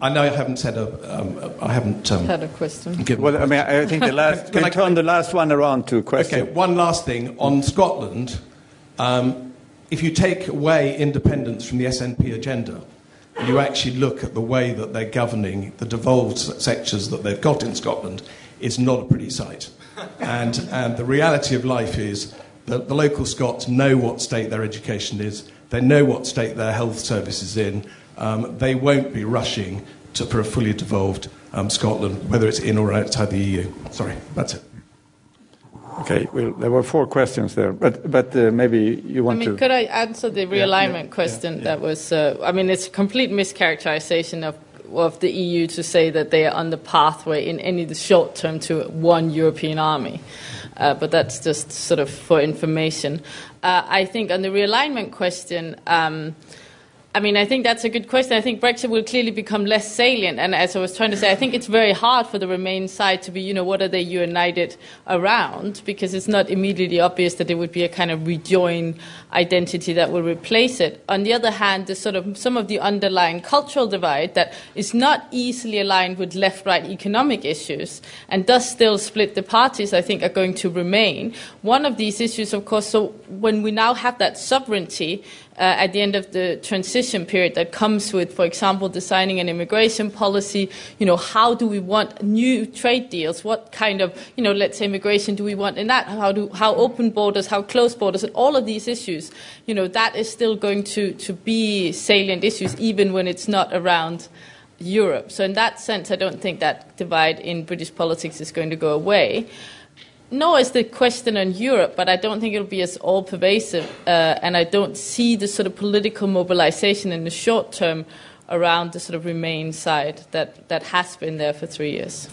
I know I haven't said a. Um, I haven't um, had a question. Well, I mean, I think the last. can, can I turn the last one around to a question? Okay, one last thing on Scotland. Um, if you take away independence from the SNP agenda, you actually look at the way that they're governing the devolved sectors that they've got in Scotland, it's not a pretty sight. And, and the reality of life is that the local Scots know what state their education is, they know what state their health service is in. Um, they won't be rushing to, for a fully devolved um, Scotland, whether it's in or outside the EU. Sorry, that's it. Okay, well, there were four questions there, but but uh, maybe you want to. I mean, to... could I answer the realignment yeah, yeah, question? yeah, that was, uh, I mean, it's a complete mischaracterization of of the EU to say that they are on the pathway in any the short term to one European army. Uh, but that's just sort of for information. Uh, I think on the realignment question. Um, I mean, I think that's a good question. I think Brexit will clearly become less salient. And as I was trying to say, I think it's very hard for the Remain side to be, you know, what are they united around? Because it's not immediately obvious that there would be a kind of rejoin identity that will replace it. On the other hand, there's sort of some of the underlying cultural divide that is not easily aligned with left right economic issues and does still split the parties, I think, are going to remain. One of these issues, of course, so when we now have that sovereignty, uh, at the end of the transition period that comes with, for example, designing an immigration policy. You know, how do we want new trade deals? What kind of, you know, let's say immigration do we want in that? How do how open borders, how closed borders, and all of these issues. You know, that is still going to to be salient issues, even when it's not around. Europe. So, in that sense, I don't think that divide in British politics is going to go away nor is the question on Europe, but I don't think it'll be as all pervasive, uh, and I don't see the sort of political mobilization in the short term around the sort of Remain side that, that has been there for three years.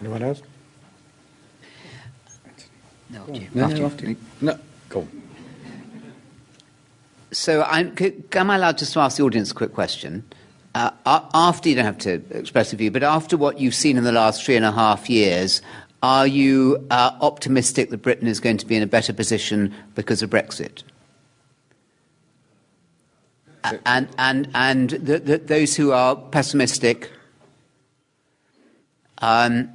Anyone else? No, no, no, no, go. So, I'm, am I allowed just to ask the audience a quick question? Uh, after, you don't have to express a view, but after what you've seen in the last three and a half years, are you uh, optimistic that Britain is going to be in a better position because of Brexit? and and and the, the, those who are pessimistic. Um,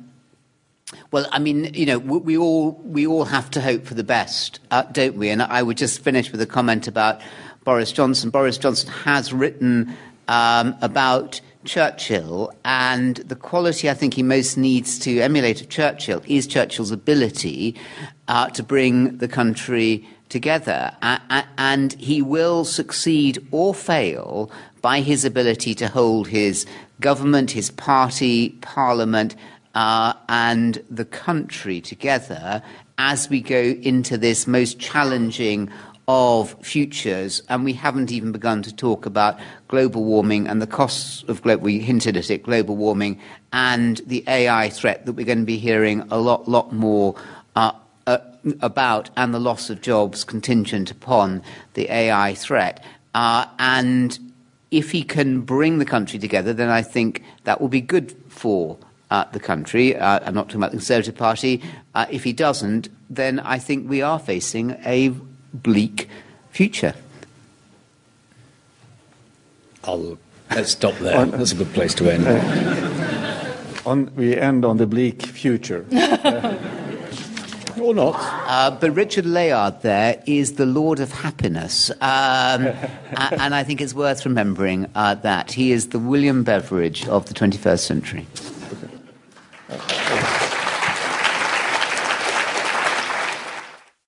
well, I mean, you know, we, we, all we all have to hope for the best, uh, don't we? And I would just finish with a comment about Boris Johnson. Boris Johnson has written um, about Churchill, and the quality I think he most needs to emulate of Churchill is Churchill's ability uh, to bring the country together. and he will succeed or fail by his ability to hold his government, his party, parliament, uh, and the country together as we go into this most challenging of futures, and we haven't even begun to talk about global warming and the costs of global, we hinted at it, global warming, and the AI threat that we're going to be hearing a lot, lot more uh, uh, about, and the loss of jobs contingent upon the AI threat. Uh, and if he can bring the country together, then I think that will be good for uh, the country. Uh, I'm not talking about the Conservative Party. Uh, if he doesn't, then I think we are facing a bleak future. I'll, let's stop there. On, That's a good place to end. Uh, on, we end on the bleak future. or not. Uh, but Richard Layard there is the Lord of Happiness. Um, and I think it's worth remembering uh, that. He is the William Beveridge of the 21st century.